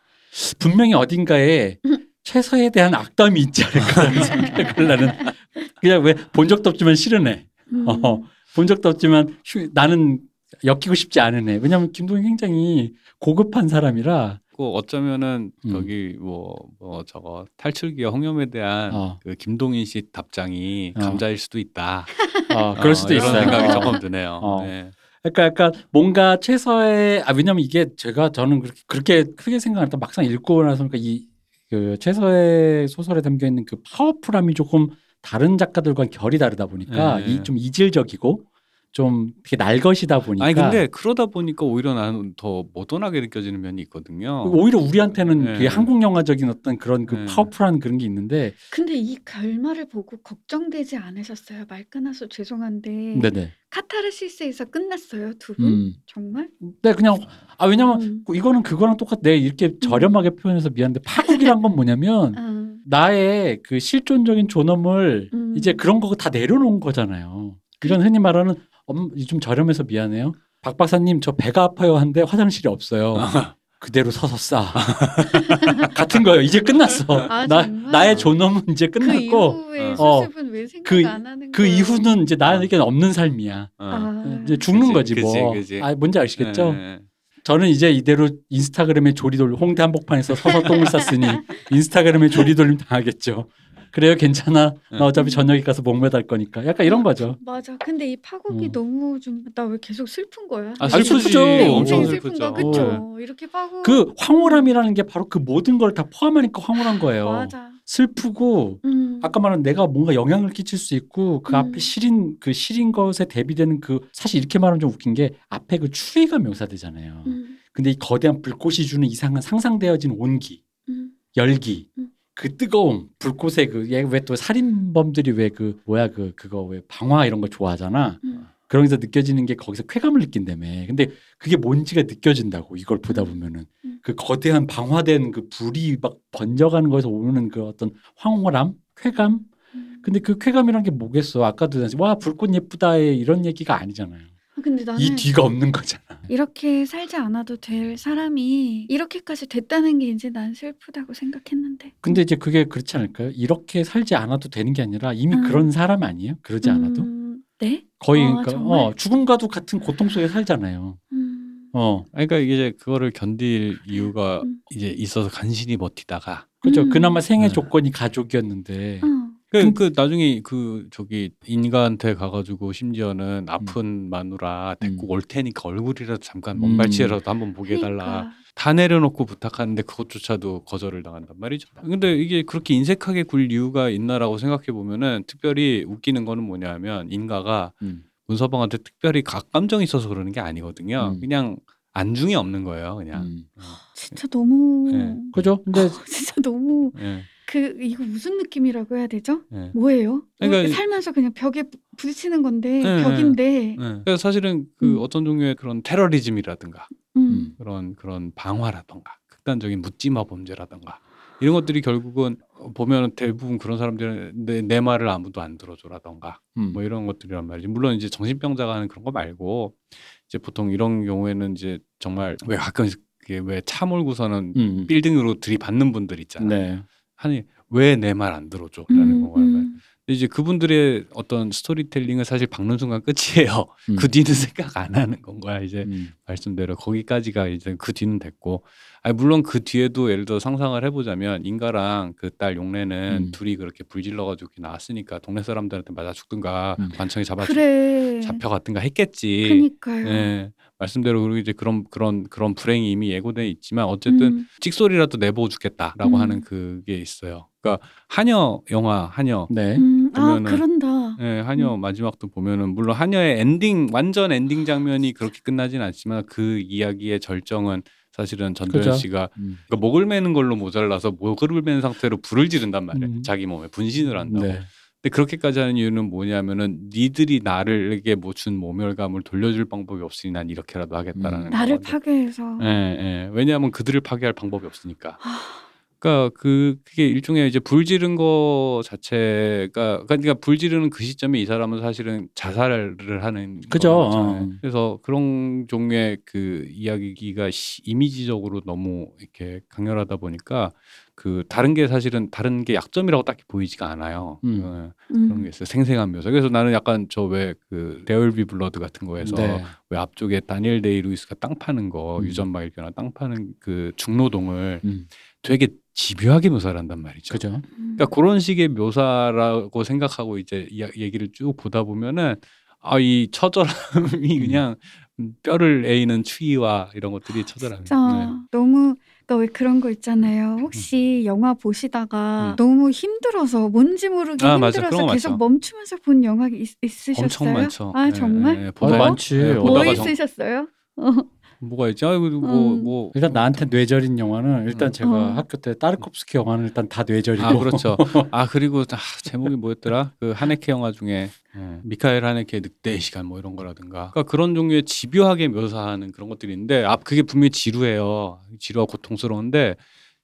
분명히 어딘가에 최서에 대한 악담이 있지 않을까라는 생각을 나는 그냥 왜 본 적도 없지만 싫으네 음. 어, 본 적도 없지만 휴- 나는 엮이고 싶지 않은 애 왜냐하면 김동인 굉장히 고급한 사람이라 같고 어쩌면은 음. 저기 뭐, 뭐 저거 탈출기와 홍염에 대한 어. 그 김동인 씨 답장이 어. 감자일 수도 있다. 어, 그럴 어, 수도 이런 있어요. 생각이 어. 조금 드네요. 어. 네. 그러니까 약간 뭔가 최서의 아 왜냐면 이게 제가 저는 그렇게, 그렇게 크게 생각 안 했다 막상 읽고 나서 그러니까 이그 최서의 소설에 담겨 있는 그 파워풀함이 조금 다른 작가들과 결이 다르다 보니까 네. 이좀 이질적이고 좀 되게 날것이다 보니까 아니 근데 그러다 보니까 오히려 나는 더 모던하게 느껴지는 면이 있거든요. 오히려 우리한테는 네. 되게 한국 영화적인 어떤 그런 그 네. 파워풀한 그런 게 있는데 근데 이 결말을 보고 걱정되지 않으셨어요? 말 끊어서 죄송한데 네네 카타르시스에서 끝났어요 두 분? 음. 정말? 네 그냥 아 왜냐면 음. 이거는 그거랑 똑같 내 이렇게 저렴하게 표현해서 미안한데 파국이란 건 뭐냐면 아, 나의 그 실존적인 존엄을 음. 이제 그런 거 다 내려놓은 거잖아요. 이건 흔히 말하는 엄, 좀 저렴해서 미안해요. 박 박사님 저 배가 아파요 한데 화장실이 없어요. 그대로 서서 싸. 같은 거예요. 이제 끝났어. 아, 나 정말? 나의 존엄은 이제 그 끝났고 이후의 어. 수습은 왜 생각 그- 안 하는 그 거예요? 이후는 이제 나에게 없는 삶이야. 어. 아, 이제 죽는 그치, 거지 뭐. 그치, 그치. 아 뭔지 아시겠죠? 네, 네. 저는 이제 이대로 인스타그램에 조리돌 홍대 한복판에서 서서 똥을 쌌으니 인스타그램에 조리돌림 당하겠죠. 그래요, 괜찮아. 나 어차피 저녁에 가서 목매달 거니까. 약간 이런 거죠. 맞아. 근데 이 파국이 음. 너무 좀 나 왜 계속 슬픈 거야? 아. 슬프죠. 내 엄청 슬픈 슬프죠. 거 그쵸? 이렇게 파국 그 황홀함이라는 게 바로 그 모든 걸 다 포함하니까 황홀한 거예요. 맞아. 슬프고 음. 아까 말한 내가 뭔가 영향을 끼칠 수 있고 그 음. 앞에 시린 그 시린 것에 대비되는 그 사실 이렇게 말하면 좀 웃긴 게 앞에 그 추위가 묘사되잖아요. 음. 근데 이 거대한 불꽃이 주는 이상한 상상되어진 온기, 음. 열기, 음. 그 뜨거움, 불꽃의 그왜 또 살인범들이 왜 그 뭐야 그 그거 왜 방화 이런 거 좋아하잖아. 음. 그러면서 느껴지는 게 거기서 쾌감을 느낀다며. 근데 그게 뭔지가 느껴진다고 이걸 보다 보면은 음. 그 거대한 방화된 그 불이 막 번져가는 거에서 오는 그 어떤 황홀함, 쾌감. 음. 근데 그 쾌감이란 게 뭐겠어? 아까도 와 불꽃 예쁘다의 이런 얘기가 아니잖아요. 아, 근데 나는 이 뒤가 없는 거잖아. 이렇게 살지 않아도 될 사람이 이렇게까지 됐다는 게 이제 난 슬프다고 생각했는데. 근데 이제 그게 그렇지 않을까요? 이렇게 살지 않아도 되는 게 아니라 이미 음. 그런 사람 아니에요? 그러지 않아도 음, 네? 거의 아, 그러니까 정말? 어, 죽음과도 같은 고통 속에 살잖아요. 음. 어, 그러니까 이제 그거를 견딜 이유가 음. 이제 있어서 간신히 버티다가 그죠? 음. 그나마 생애 네. 조건이 가족이었는데. 어. 그, 그 나중에 그 저기 인가한테 가가지고 심지어는 아픈 마누라 데리고 음. 올 테니까 얼굴이라도 잠깐 음. 먼발치라도 한번 보게 해달라. 그러니까. 다 내려놓고 부탁하는데 그것조차도 거절을 당한단 말이죠. 근데 이게 그렇게 인색하게 굴 이유가 있나라고 생각해 보면은 특별히 웃기는 거는 뭐냐면 인가가 음. 문서방한테 특별히 각감정이 있어서 그러는 게 아니거든요. 음. 그냥 안중이 없는 거예요. 그냥. 음. 진짜 너무 네. 그죠? 근데 진짜 너무 예. 그 이거 무슨 느낌이라고 해야 되죠? 예. 뭐예요? 그러니까 뭐 살면서 그냥 벽에 부- 부딪히는 건데 네, 벽인데. 예. 그래서 사실은 그 음. 어떤 종류의 그런 테러리즘이라든가 음. 그런 그런 방화라던가 극단적인 묻지마 범죄라던가 이런 것들이 결국은 보면 대부분 그런 사람들은 내, 내 말을 아무도 안 들어줘라던가 음. 뭐 이런 것들이란 말이지. 물론 이제 정신병자가 하는 그런 거 말고 이제 보통 이런 경우에는 이제 정말 왜 가끔 이게 왜 차 몰고서는 음. 빌딩으로 들이받는 분들 있잖아. 네. 아니 왜 내 말 안 들어줘 라는 음, 거야. 말. 음. 이제 그분들의 어떤 스토리텔링은 사실 박는 순간 끝이에요. 음. 그 뒤는 생각 안 하는 건 거야. 이제 음. 말씀대로 거기까지가 이제 그 뒤는 됐고, 아니 물론 그 뒤에도 예를 들어 상상을 해보자면 인가랑 그 딸 용례는 음. 둘이 그렇게 불질러가지고 나왔으니까 동네 사람들한테 맞아 죽든가 음. 관청에 잡아 그래. 잡혀갔든가 했겠지. 그니까요. 예. 말씀대로 그리고 이제 그런 그런 그런 불행이 이미 예고돼 있지만 어쨌든 음. 찍소리라도 내보고 죽겠다라고 음. 하는 그게 있어요. 그러니까 하녀 영화 하녀 네. 음. 아 보면은- 그런다. 예, 하녀 음. 마지막도 보면은 물론 하녀의 엔딩 완전 엔딩 장면이 그렇게 끝나진 않지만 그 이야기의 절정은 사실은 전도연 그죠. 씨가 음. 그러니까 목을 매는 걸로 모자라서 목을 맨 상태로 불을 지른단 말이에요. 음. 자기 몸에 분신을 한다고. 네. 근데 그렇게까지 하는 이유는 뭐냐면은 니들이 나를에게 뭐 준 모멸감을 돌려줄 방법이 없으니 난 이렇게라도 하겠다라는 음. 나를 거거든요. 파괴해서. 예, 예. 왜냐하면 그들을 파괴할 방법이 없으니까. 아, 그러니까 그 그게 일종의 이제 불 지른 거 자체가 그러니까 불 지르는 그 시점에 이 사람은 사실은 자살을 하는 그죠. 거잖아요. 어. 그래서 그런 종류의 그 이야기가 시- 이미지적으로 너무 이렇게 강렬하다 보니까 그 다른 게 사실은 다른 게 약점이라고 딱히 보이지가 않아요. 음. 어, 음. 그런 게 있어요. 생생한 묘사. 그래서 나는 약간 저 왜그 There Will Be Blood 같은 거에서 네. 왜 앞쪽에 다니엘 데이 루이스가 땅 파는 거 음. 유전 마 일구나 땅 파는 그 중노동을 음. 되게 집요하게 묘사를 한단 말이죠. 그죠. 음. 그러니까 그런 식의 묘사라고 생각하고 이제 이 얘기를 쭉 보다 보면은 아 이 처절함이 음. 그냥 뼈를 에이는 추위와 이런 것들이 처절함이. 진짜 네. 너무 그러니까 왜 그런 거 있잖아요. 혹시 영화 보시다가 음. 너무 힘들어서 뭔지 모르게 아, 맞아. 힘들어서 거 계속 많죠. 멈추면서 본 영화 있, 있으셨어요? 엄청 많죠. 아 예, 정말? 예, 예. 어, 보다가 뭐? 많지. 예, 뭐 보다가 정- 있으셨어요? 뭐가 있지? 아이고 뭐 음. 뭐. 일단 나한테 뇌절인 영화는 일단 음. 제가 어. 학교 때 따르콥스키 영화는 일단 다 뇌절이고. 아 그렇죠. 아 그리고 아, 제목이 뭐였더라? 그 하네케 영화 중에 예, 미카엘 하네케 늑대의 시간 뭐 이런 거라든가. 그러니까 그런 종류의 집요하게 묘사하는 그런 것들이 있는데 아 그게 분명히 지루해요. 지루하고 고통스러운데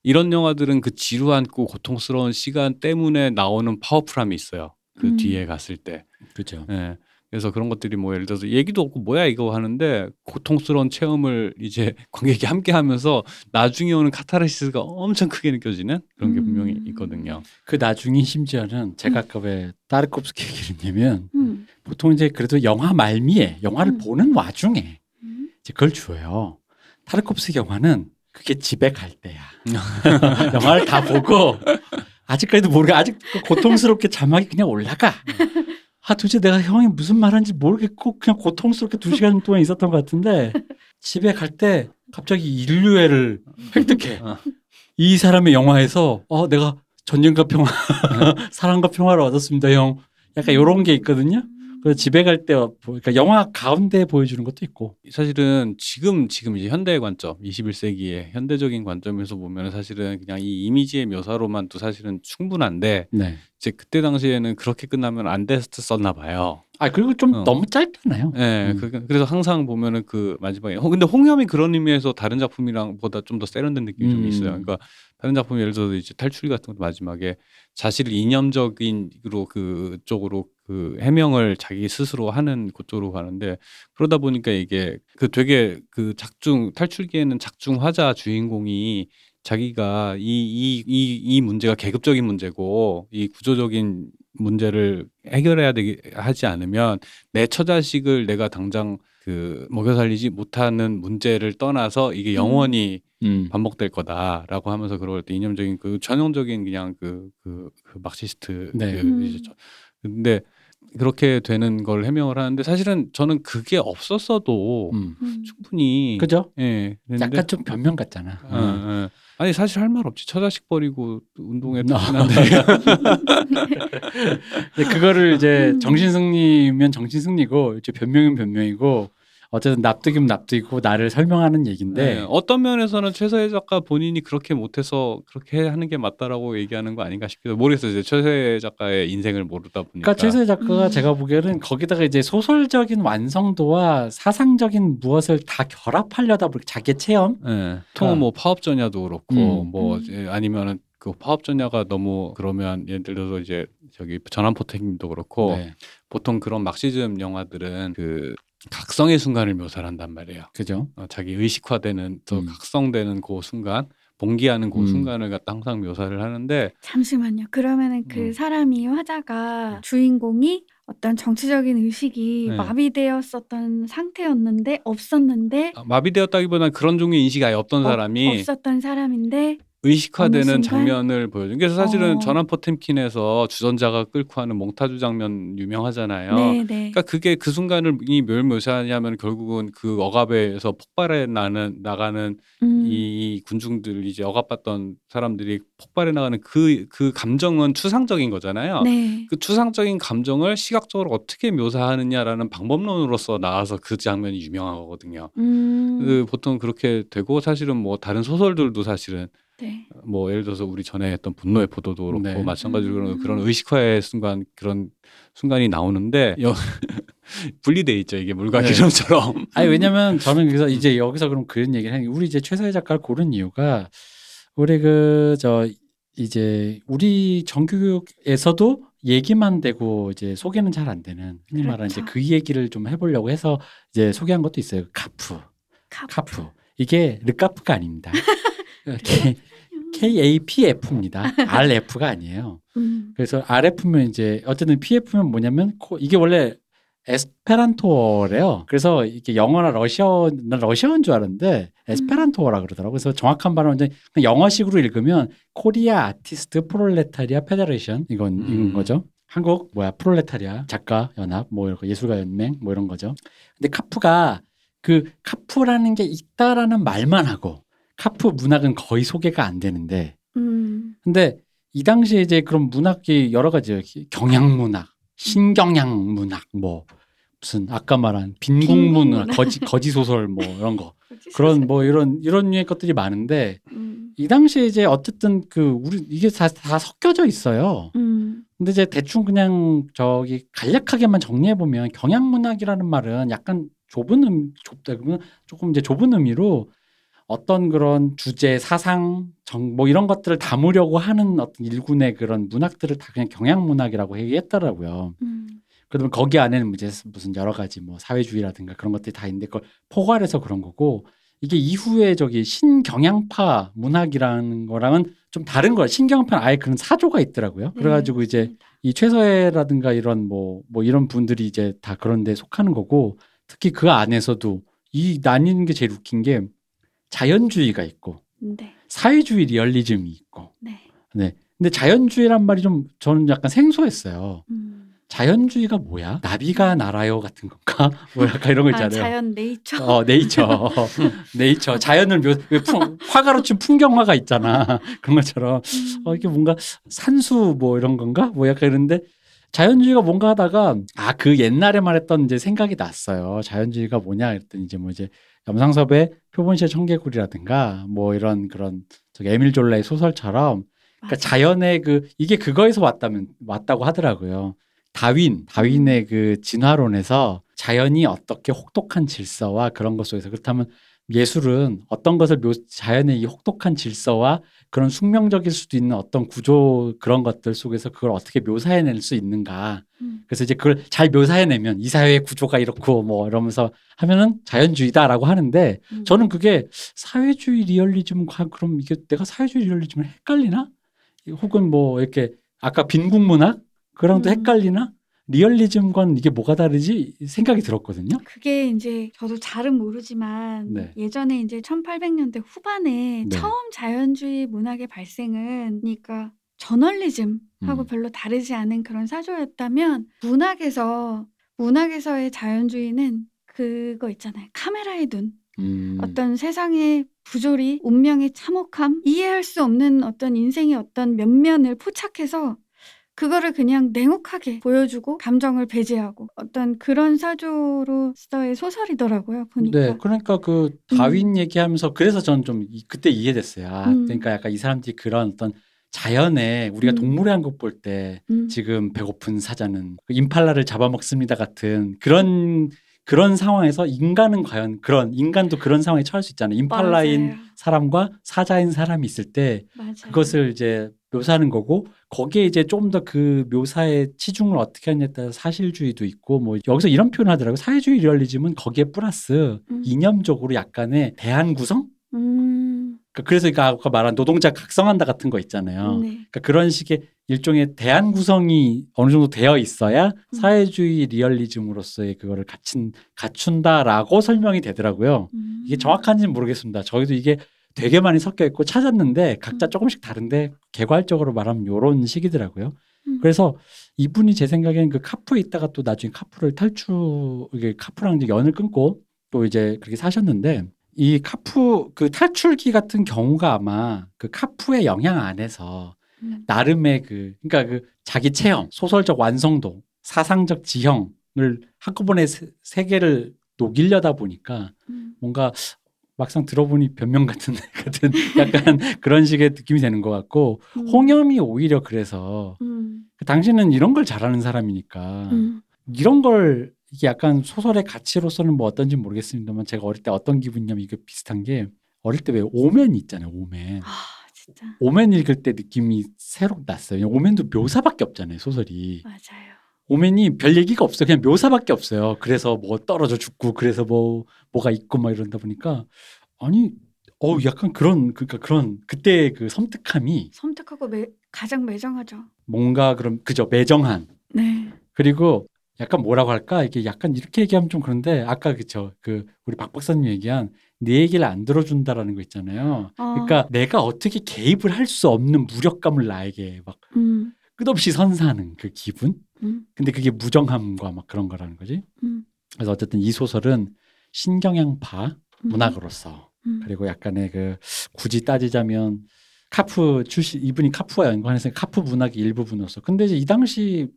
이런 영화들은 그 지루하고 고통스러운 시간 때문에 나오는 파워풀함이 있어요. 그 음. 뒤에 갔을 때. 그렇죠. 예. 그래서 그런 것들이 뭐 예를 들어서 얘기도 없고 뭐야 이거 하는데 고통스러운 체험을 이제 관객이 함께 하면서 나중에 오는 카타르시스가 엄청 크게 느껴지는 그런 게 음. 분명히 있거든요. 그 나중에 심지어는 제가 아까 왜 따르콥스키 얘기를 했냐면 음. 보통 이제 그래도 영화 말미에 영화를 음. 보는 와중에 음. 이제 그걸 줘요. 타르콥스키 영화는 그게 집에 갈 때야. 영화를 다 보고 아직까지도 모르게 아직 고통스럽게 자막이 그냥 올라가. 아 도대체 내가 형이 무슨 말하는지 모르겠고 그냥 고통스럽게 두 시간 동안 있었던 것 같은데 집에 갈 때 갑자기 인류애를 획득해. 어. 이 사람의 영화에서 어 내가 전쟁과 평화, 사랑과 평화를 얻었습니다, 형. 약간 이런 게 있거든요. 그래서 집에 갈 때 그러니까 영화 가운데 보여주는 것도 있고. 사실은 지금 지금 이제 현대의 관점, 21세기의 현대적인 관점에서 보면 사실은 그냥 이 이미지의 묘사로만도 사실은 충분한데 네. 이제 그때 당시에는 그렇게 끝나면 안 됐었나 봐요. 아 그리고 좀 어. 너무 짧잖아요. 예, 음. 그, 그래서 항상 보면은 그 마지막에 어, 근데 홍염이 그런 의미에서 다른 작품이랑 보다 좀 더 세련된 느낌이 좀 음. 있어요. 그러니까 다른 작품 예를 들어서 이제 탈출 같은 것도 마지막에 자신을 이념적인으로 그 쪽으로 그 해명을 자기 스스로 하는 그쪽으로 가는데 그러다 보니까 이게 그 되게 그 작중 탈출기에는 작중 화자 주인공이 자기가 이 이 이 이 문제가 계급적인 문제고 이 구조적인 문제를 해결해야 되기 하지 않으면 내 처자식을 내가 당장 그 먹여 살리지 못하는 문제를 떠나서 이게 영원히 음. 반복될 거다라고 하면서 그럴 때 이념적인 그 전형적인 그냥 그 그그 마크시스트 네. 그 이제 저- 근데 그렇게 되는 걸 해명을 하는데 사실은 저는 그게 없었어도 음. 음. 충분히 그죠? 예 그런데 약간 좀 변명 같잖아. 어, 어. 아니 사실 할 말 없지 처자식 버리고 운동에 음. 특진한데 근데 그거를 이제 음. 정신승리면 정신승리고 이제 변명은 변명이고 어쨌든 납득이면 납득이고 나를 설명하는 얘기인데 네, 어떤 면에서는 최서혜 작가 본인이 그렇게 못해서 그렇게 하는 게 맞다라고 얘기하는 거 아닌가 싶기도 해요. 모르겠어요. 이제 최서혜 작가의 인생을 모르다 보니까. 그러니까 최소희 작가가 음. 제가 보기에는 거기다가 이제 소설적인 완성도와 사상적인 무엇을 다 결합하려다 보니 자기의 체험 예. 보통 뭐 파업 전야도 그렇고 음. 뭐 음. 아니면은 그 파업 전야가 너무 그러면 예를 들어서 이제 저기 전환포택님도 그렇고 네. 보통 그런 막시즘 영화들은 그 각성의 순간을 묘사를 한단 말이에요. 그죠? 어, 자기 의식화되는 또 음. 각성되는 그 순간, 봉기하는 그 음. 순간을 갖다 항상 묘사를 하는데 잠시만요. 그러면은 그 음. 사람이 화자가 주인공이 어떤 정치적인 의식이 네. 마비되었었던 상태였는데 없었는데 아, 마비되었다기보다는 그런 종류의 인식이 아예 없던 어, 사람이 없었던 사람인데 의식화되는? 장면을 보여준. 그래서 사실은 어. 전환 포템킨에서 주전자가 끌고 하는 몽타주 장면 유명하잖아요. 네, 네. 그러니까 그게 그 순간을 이뭘 묘사하냐면 결국은 그 억압에서 폭발해 나는 나가는 음. 이 군중들 이제 억압받던 사람들이 폭발해 나가는 그그 감정은 추상적인 거잖아요. 네. 그 추상적인 감정을 시각적으로 어떻게 묘사하느냐라는 방법론으로서 나와서 그 장면이 유명하거든요. 음. 그 보통 그렇게 되고 사실은 뭐 다른 소설들도 사실은 네. 뭐 예를 들어서 우리 전에 했던 분노의 포도도 그렇고 네. 마찬가지로 그런, 음. 그런 의식화의 순간 그런 순간이 나오는데 여, 분리돼 있죠 이게 물과 네. 기름처럼 아니 왜냐면 저는 그래서 이제 여기서 그럼 그런 얘기를 하는 게 우리 이제 최서희 작가를 고른 이유가 우리 그 저 이제 우리 정규교육에서도 얘기만 되고 이제 소개는 잘 안 되는 흔히 말하는 이제 그렇죠. 그 얘기를 좀 해보려고 해서 이제 소개한 것도 있어요. 카프, 카프. 카프. 이게 르카프가 아닙니다. 이게 KAPF입니다. RF가 아니에요. 음. 그래서 RF면 이제 어쨌든 PF면 뭐냐면 코- 이게 원래 에스페란토어래요. 그래서 이게 영어나 러시아어, 난 러시아어인 줄 알았는데 에스페란토어라 그러더라고요. 그래서 정확한 발음은 이제 그냥 영어식으로 읽으면 Korea Artist Proletaria Federation 이건 음. 이건 거죠. 한국 뭐야 프롤레타리아 작가 연합 뭐 이런 거 예술가 연맹 뭐 이런 거죠. 근데 카프가 그 카프라는 게 있다라는 말만 하고 카프 문학은 거의 소개가 안 되는데 음. 근데 이 당시에 이제 그런 문학이 여러 가지예요. 경향 문학, 신경향 문학, 뭐 무슨 아까 말한 빈궁 빈궁 문학, 문학. 거지 거지 소설 뭐 이런 거 그런 뭐 이런 이런 류의 것들이 많은데 음. 이 당시에 이제 어쨌든 그 우리 이게 다, 다 섞여져 있어요. 음. 근데 이제 대충 그냥 저기 간략하게만 정리해 보면 경향 문학이라는 말은 약간 좁은 음 좁다 그러면 조금 이제 좁은 의미로 어떤 그런 주제, 사상, 정 뭐 이런 것들을 담으려고 하는 어떤 일군의 그런 문학들을 다 그냥 경향 문학이라고 얘기했더라고요. 음. 그러면 거기 안에는 이제 무슨 여러 가지 뭐 사회주의라든가 그런 것들이 다 있는데 그걸 포괄해서 그런 거고 이게 이후에 저기 신경향파 문학이라는 거랑은 좀 다른 거야. 신경향파는 아예 그런 사조가 있더라고요. 네, 그래가지고 이제 맞습니다. 이 최서해라든가 이런 뭐, 뭐 이런 분들이 이제 다 그런 데 속하는 거고 특히 그 안에서도 이 나뉘는 게 제일 웃긴 게 자연주의가 있고 네. 사회주의 리얼리즘이 있고 네. 네. 근데 자연주의란 말이 좀 저는 약간 생소했어요. 음. 자연주의가 뭐야? 나비가 날아요 같은 건가? 뭐 약간 이런 거 아, 있잖아요. 자연 네이처. 어, 네이처. 네이처. 자연을 묘, 왜 풍, 화가로 친 풍경화가 있잖아. 그런 것처럼. 음. 어, 이게 뭔가 산수 뭐 이런 건가? 뭐 약간 이런데 자연주의가 뭔가 하다가 아, 그 옛날에 말했던 이제 생각이 났어요. 자연주의가 뭐냐 그랬더니 이제 뭐 이제 염상섭의 표본시의 청개구리라든가 뭐 이런 그런 저기 에밀 졸라의 소설처럼 그러니까. 자연의 그 이게 그거에서 왔다면 왔다고 하더라고요. 다윈, 다윈의 그 진화론에서 자연이 어떻게 혹독한 질서와 그런 것 속에서 그렇다면 예술은 어떤 것을 묘, 자연의 이 혹독한 질서와 그런 숙명적일 수도 있는 어떤 구조 그런 것들 속에서 그걸 어떻게 묘사해낼 수 있는가. 음. 그래서 이제 그걸 잘 묘사해내면 이 사회의 구조가 이렇고 뭐 이러면서 하면은 자연주의다라고 하는데 음. 저는 그게 사회주의 리얼리즘과 그럼 이게 내가 사회주의 리얼리즘을 헷갈리나? 혹은 뭐 이렇게 아까 빈국 문학 그랑도 음. 헷갈리나? 리얼리즘과는 이게 뭐가 다르지? 생각이 들었거든요. 그게 이제 저도 잘은 모르지만 네. 예전에 이제 1800년대 후반에 네. 처음 자연주의 문학의 발생은 그러니까 저널리즘하고 음. 별로 다르지 않은 그런 사조였다면 문학에서 문학에서의 자연주의는 그거 있잖아요. 카메라의 눈. 음. 어떤 세상의 부조리, 운명의 참혹함, 이해할 수 없는 어떤 인생의 어떤 면면을 포착해서 그거를 그냥 냉혹하게 보여주고 감정을 배제하고 어떤 그런 사조로서의 소설이더라고요. 보니까. 네, 그러니까 그 다윈 얘기하면서 그래서 저는 좀 이- 그때 이해됐어요. 아, 음. 그러니까 약간 이 사람들이 그런 어떤 자연에 우리가 음. 동물의 한국 볼때 음. 지금 배고픈 사자는 그 임팔라를 잡아먹습니다 같은 그런 그런 상황에서 인간은 과연 그런 인간도 그런 상황에 처할 수 있잖아요. 임팔라인 맞아요. 사람과 사자인 사람이 있을 때 맞아요. 그것을 이제 묘사하는 거고 거기에 이제 좀더그 묘사의 치중을 어떻게 하냐에 따라 사실주의도 있고 뭐 여기서 이런 표현을 하더라고요. 사회주의 리얼리즘은 거기에 플러스 음. 이념적으로 약간의 대안 구성? 음. 그러니까 그래서 그러니까 아까 말한 노동자 각성한다 같은 거 있잖아요. 네. 그러니까 그런 식의 일종의 대안 구성이 어느 정도 되어 있어야 음. 사회주의 리얼리즘으로서의 그거를 갖춘 갖춘다라고 설명이 되더라고요. 음. 이게 정확한지는 모르겠습니다. 저희도 이게 되게 많이 섞여 있고 찾았는데 각자 음. 조금씩 다른데 개괄적으로 말하면 요런 식이더라고요. 음. 그래서 이분이 제 생각에는 그 카프에 있다가 또 나중에 카프를 탈출 이게 카프랑 이제 연을 끊고 또 이제 그렇게 사셨는데 이 카프 그 탈출기 같은 경우가 아마 그 카프의 영향 안에서 음. 나름의 그 그러니까 그 자기 체험, 소설적 완성도, 사상적 지형을 한꺼번에 세, 세 개를 녹이려다 보니까 음. 뭔가 막상 들어보니 변명 같은 같은 약간 그런 식의 느낌이 되는 것 같고 음. 홍염이 오히려 그래서 음. 당신은 이런 걸 잘하는 사람이니까 음. 이런 걸 이게 약간 소설의 가치로서는 뭐 어떤지 모르겠습니다만 제가 어릴 때 어떤 기분이냐면 이게 비슷한 게 어릴 때 왜 오맨 있잖아요 오맨 아 오맨 읽을 때 느낌이 새록 났어요 오맨도 묘사밖에 없잖아요 소설이 맞아요. 오맨이 별 얘기가 없어요 그냥 묘사밖에 없어요 그래서 뭐 떨어져 죽고 그래서 뭐 뭐가 있고 막 이런다 보니까 아니 어 약간 그런 그러니까 그런 그때 그 섬뜩함이 섬뜩하고 매, 가장 매정하죠. 뭔가 그런 그저 매정한 네. 그리고 약간 뭐라고 할까 이게 약간 이렇게 얘기하면 좀 그런데 아까 그쵸 그 우리 박 박사님 얘기한 내 얘기를 안 들어준다라는 거 있잖아요. 어, 그러니까 내가 어떻게 개입을 할 수 없는 무력감을 나에게 막 음, 끝없이 선사하는 그 기분. 음, 근데 그게 무정함과 막 그런 거라는 거지. 음, 그래서 어쨌든 이 소설은 신경향파 음, 문학으로서 음, 그리고 약간의 그 굳이 따지자면 카프 출신 이분이 카프와 연관해서 카프 문학의 일부분으로서. 근데 이제 이 당시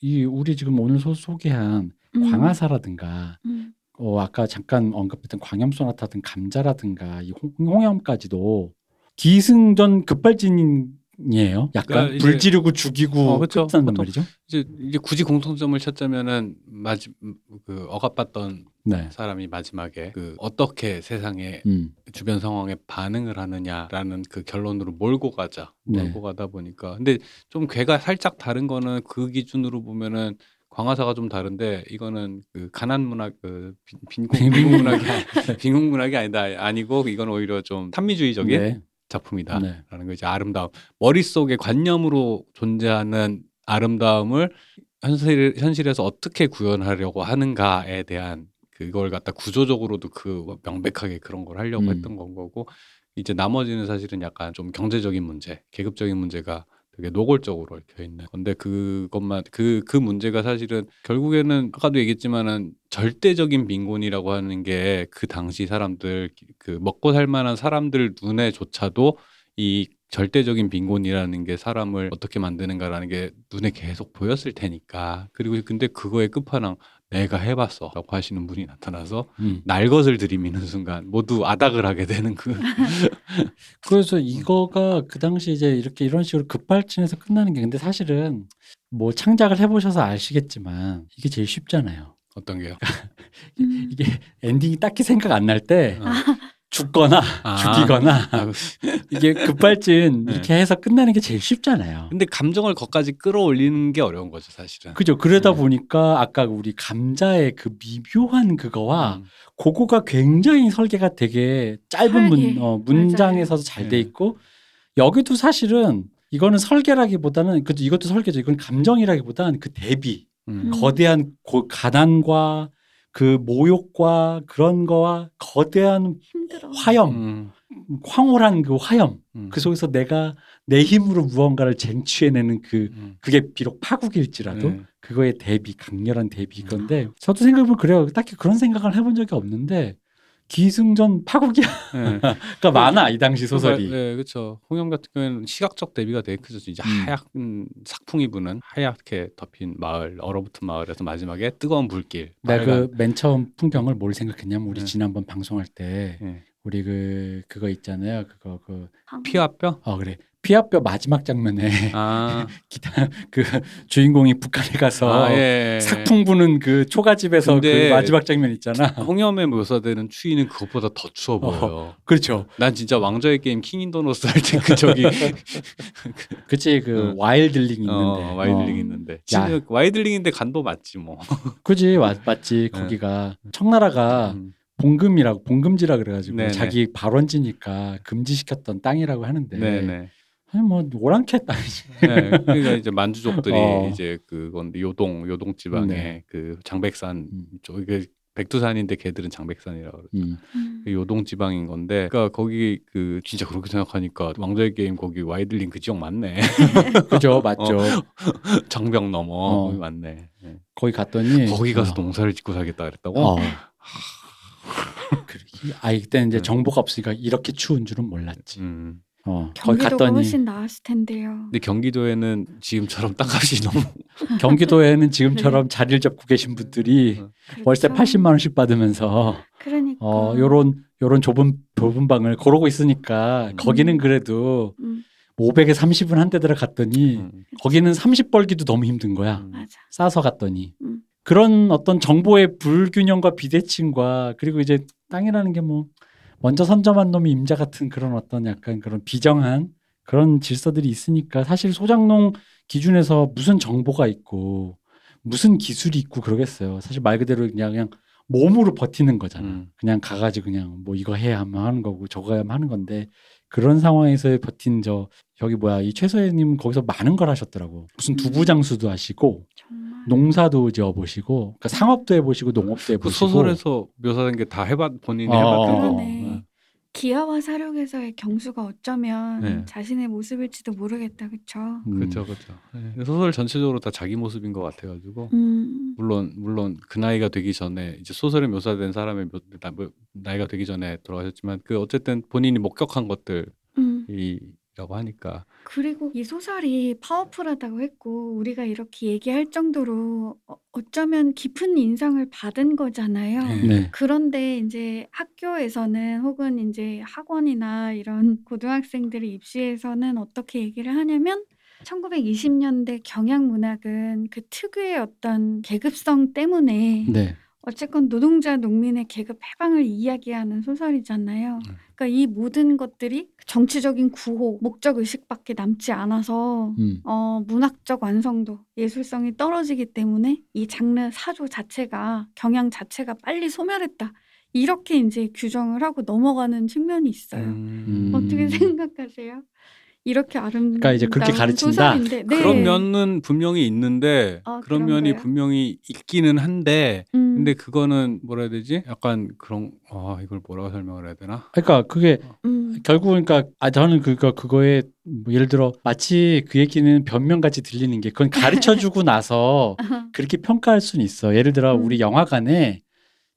이 우리 지금 오늘 소, 소개한 음, 광화사라든가 음, 어 아까 잠깐 언급했던 광염 소나타든 감자라든가 이 홍, 홍염까지도 기승전 급발진 이에요. 약간 그러니까 불 지르고 죽이고 어. 끝난단 보통- 말이죠. 이제 이제 굳이 공통점을 찾자면은 마지 그 억압받던 네. 사람이 마지막에 그 어떻게 세상에 음. 주변 상황에 반응을 하느냐라는 그 결론으로 몰고 가자 네. 몰고 가다 보니까 근데 좀 괴가 살짝 다른 거는 그 기준으로 보면은 광화사가 좀 다른데 이거는 그 가난 문학 그 빈- 빈곤 빈곤 문학이 빈곤 문학이 아니다 아니고 이건 오히려 좀 탄미주의적인 네. 작품이다라는 네. 거 이제 아름다움 머릿속에 관념으로 존재하는 아름다움을 현실 현실에서 어떻게 구현하려고 하는가에 대한 그걸 갖다 구조적으로도 그 명백하게 그런 걸 하려고 음. 했던 건 거고 이제 나머지는 사실은 약간 좀 경제적인 문제, 계급적인 문제가 되게 노골적으로 얽혀 있는 건데 그것만 그그 문제가 사실은 결국에는 아까도 얘기했지만은 절대적인 빈곤이라고 하는 게 그 당시 사람들 그 먹고 살 만한 사람들 눈에조차도 이 절대적인 빈곤이라는 게 사람을 어떻게 만드는가라는 게 눈에 계속 보였을 테니까. 그리고 근데 그거의 끝판왕 내가 해봤어 라고 하시는 분이 나타나서 음. 날 것을 들이미는 순간 모두 아닥을 하게 되는 그 그래서 이거가 그 당시 이제 이렇게 이런 식으로 급발진해서 끝나는 게 근데 사실은 뭐 창작을 해보셔서 아시겠지만 이게 제일 쉽잖아요. 어떤 게요? 음, 이게 엔딩이 딱히 생각 안 날때 어. 죽거나 아. 죽이거나 아, 이게 급발진 네. 이렇게 해서 끝나는 게 제일 쉽잖아요. 근데 감정을 거기까지 끌어올리는 게 어려운 거죠 사실은. 그죠. 그러다 네. 보니까 아까 우리 감자의 그 미묘한 그거와 음. 그거가 굉장히 설계가 되게 짧은. 문, 어, 문장에서 잘돼 네. 있고 여기도 사실은 이거는 설계라기보다는 그 이것도 설계죠. 이건 감정이라기보다는 그 대비 음. 음. 거대한 고, 가난과 그 모욕과 그런 거와 거대한 힘들어. 화염, 음. 황홀한 그 화염 음. 그 속에서 내가 내 힘으로 무언가를 쟁취해내는 그 음. 그게 비록 파국일지라도 네. 그거에 대비 강렬한 대비 건데 저도 생각해보면 그래요. 딱히 그런 생각을 해본 적이 없는데 기승전 파국이야. 네. 그러니까 많아 이 당시 소설이. 네, 그렇죠. 홍영 같은 경우에는 시각적 대비가 되게 크죠. 이제 음. 하얀 sak풍이 부는 하얗게 덮인 마을, 얼어붙은 마을에서 마지막에 뜨거운 불길. 내가 그 맨 처음 풍경을 뭘 생각했냐면 우리 네. 지난번 방송할 때 네. 우리 그 그거 있잖아요. 그거 그 피와 뼈? 어 그래 피아뼈 마지막 장면에 아, 기타 그 주인공이 북한에 가서 아, 예. 삭풍 부는 그 초가집에서 그 마지막 장면 있잖아. 홍염에 묘사되는 추위는 그것보다 더 추워 보여요. 그렇죠. 난 진짜 왕좌의 게임 King in the North 할 때 그 저기 그치 그 어. wildling 있는데. 어, wildling 어. 있는데 야. wildling인데 간도 맞지 뭐. 그지 맞, 맞지 거기가 청나라가 음. 봉금이라고 봉금지라 그래가지고 네네. 자기 발원지니까 금지시켰던 땅이라고 하는데 네네. 아니 뭐 오랑캐 땅이지. 네, 그러니까 이제 만주족들이 어. 이제 그건데 요동 요동 지방에 네. 그 장백산 음. 쪽 이게 백두산인데 걔들은 장백산이라고 그러죠. 음. 음. 그 요동 지방인 건데, 그러니까 거기 그 진짜 그렇게 생각하니까 왕좌의 게임 거기 와이들링 그 지역 맞네. 그죠 맞죠. 장벽 넘어 어. 거기 맞네. 네. 거기 갔더니 거기 가서 어, 농사를 짓고 살겠다 그랬다고. 어. 아 이때 이제 네. 정보가 없으니까 이렇게 추운 줄은 몰랐지. 음. 어 거기 경기도가 갔더니 훨씬 나았을 텐데요. 근데 경기도에는 지금처럼 땅값이 너무 경기도에는 지금처럼 자리를 잡고 계신 분들이 어. 월세 그렇죠. 80만 원씩 받으면서 그러니까. 어 요런 요런 좁은 좁은 방을 그러고 있으니까 음. 거기는 그래도 음, 500에 30은 한 대 들어 갔더니 음. 거기는 30 벌기도 너무 힘든 거야. 음. 맞아. 싸서 갔더니 음. 그런 어떤 정보의 불균형과 비대칭과 그리고 이제 땅이라는 게 뭐 먼저 선점한 놈이 임자 같은 그런 어떤 약간 그런 비정한 그런 질서들이 있으니까 사실 소장농 기준에서 무슨 정보가 있고 무슨 기술이 있고 그러겠어요. 사실 말 그대로 그냥 그냥 몸으로 버티는 거잖아. 음. 그냥 가가지고 그냥 뭐 이거 해야 하면 하는 거고 저거 해야 하면 하는 건데 그런 상황에서 버틴 저 여기 뭐야 이 최서혜님 거기서 많은 걸 하셨더라고. 무슨 두부 장수도 하시고 정말. 농사도 지어 보시고 그러니까 상업도 해 보시고 농업도 그 해보시고 소설에서 묘사된 게 다 해봤 본인이 어, 해봤던 거. 그러네. 기아와 사륙에서의 경수가 어쩌면 네. 자신의 모습일지도 모르겠다, 그쵸? 음, 그렇죠, 그렇죠. 소설 전체적으로 다 자기 모습인 것 같아가지고 음, 물론 물론 그 나이가 되기 전에 이제 소설에 묘사된 사람의 묘- 나- 뭐, 나이가 되기 전에 돌아가셨지만 그 어쨌든 본인이 목격한 것들 이 라고 음. 하니까 그리고 이 소설이 파워풀하다고 했고, 우리가 이렇게 얘기할 정도로 어, 어쩌면 깊은 인상을 받은 거잖아요. 네. 네. 그런데 이제 학교에서는 혹은 이제 학원이나 이런 고등학생들의 입시에서는 어떻게 얘기를 하냐면 1920 년대 경향 문학은 그 특유의 어떤 계급성 때문에 네. 어쨌건 노동자 농민의 계급 해방을 이야기하는 소설이잖아요. 음. 그러니까 이 모든 것들이 정치적인 구호, 목적 의식밖에 남지 않아서 음. 어, 문학적 완성도, 예술성이 떨어지기 때문에 이 장르 사조 자체가 경향 자체가 빨리 소멸했다. 이렇게 이제 규정을 하고 넘어가는 측면이 있어요. 음. 어떻게 생각하세요? 이렇게 아름다운 그러니까 이제 그렇게 가르친다? 소설인데, 네. 그런 면은 분명히 있는데 아, 그런 면이 그런가요? 분명히 있기는 한데 음, 근데 그거는 뭐라 해야 되지? 약간 그런 아 이걸 뭐라고 설명을 해야 되나? 그러니까 그게 음, 결국 그러니까 아 저는 그거 그거에 뭐 예를 들어 마치 그 얘기는 변명같이 들리는 게 그건 가르쳐 주고 나서 그렇게 평가할 수는 있어. 예를 들어 음. 우리 영화관에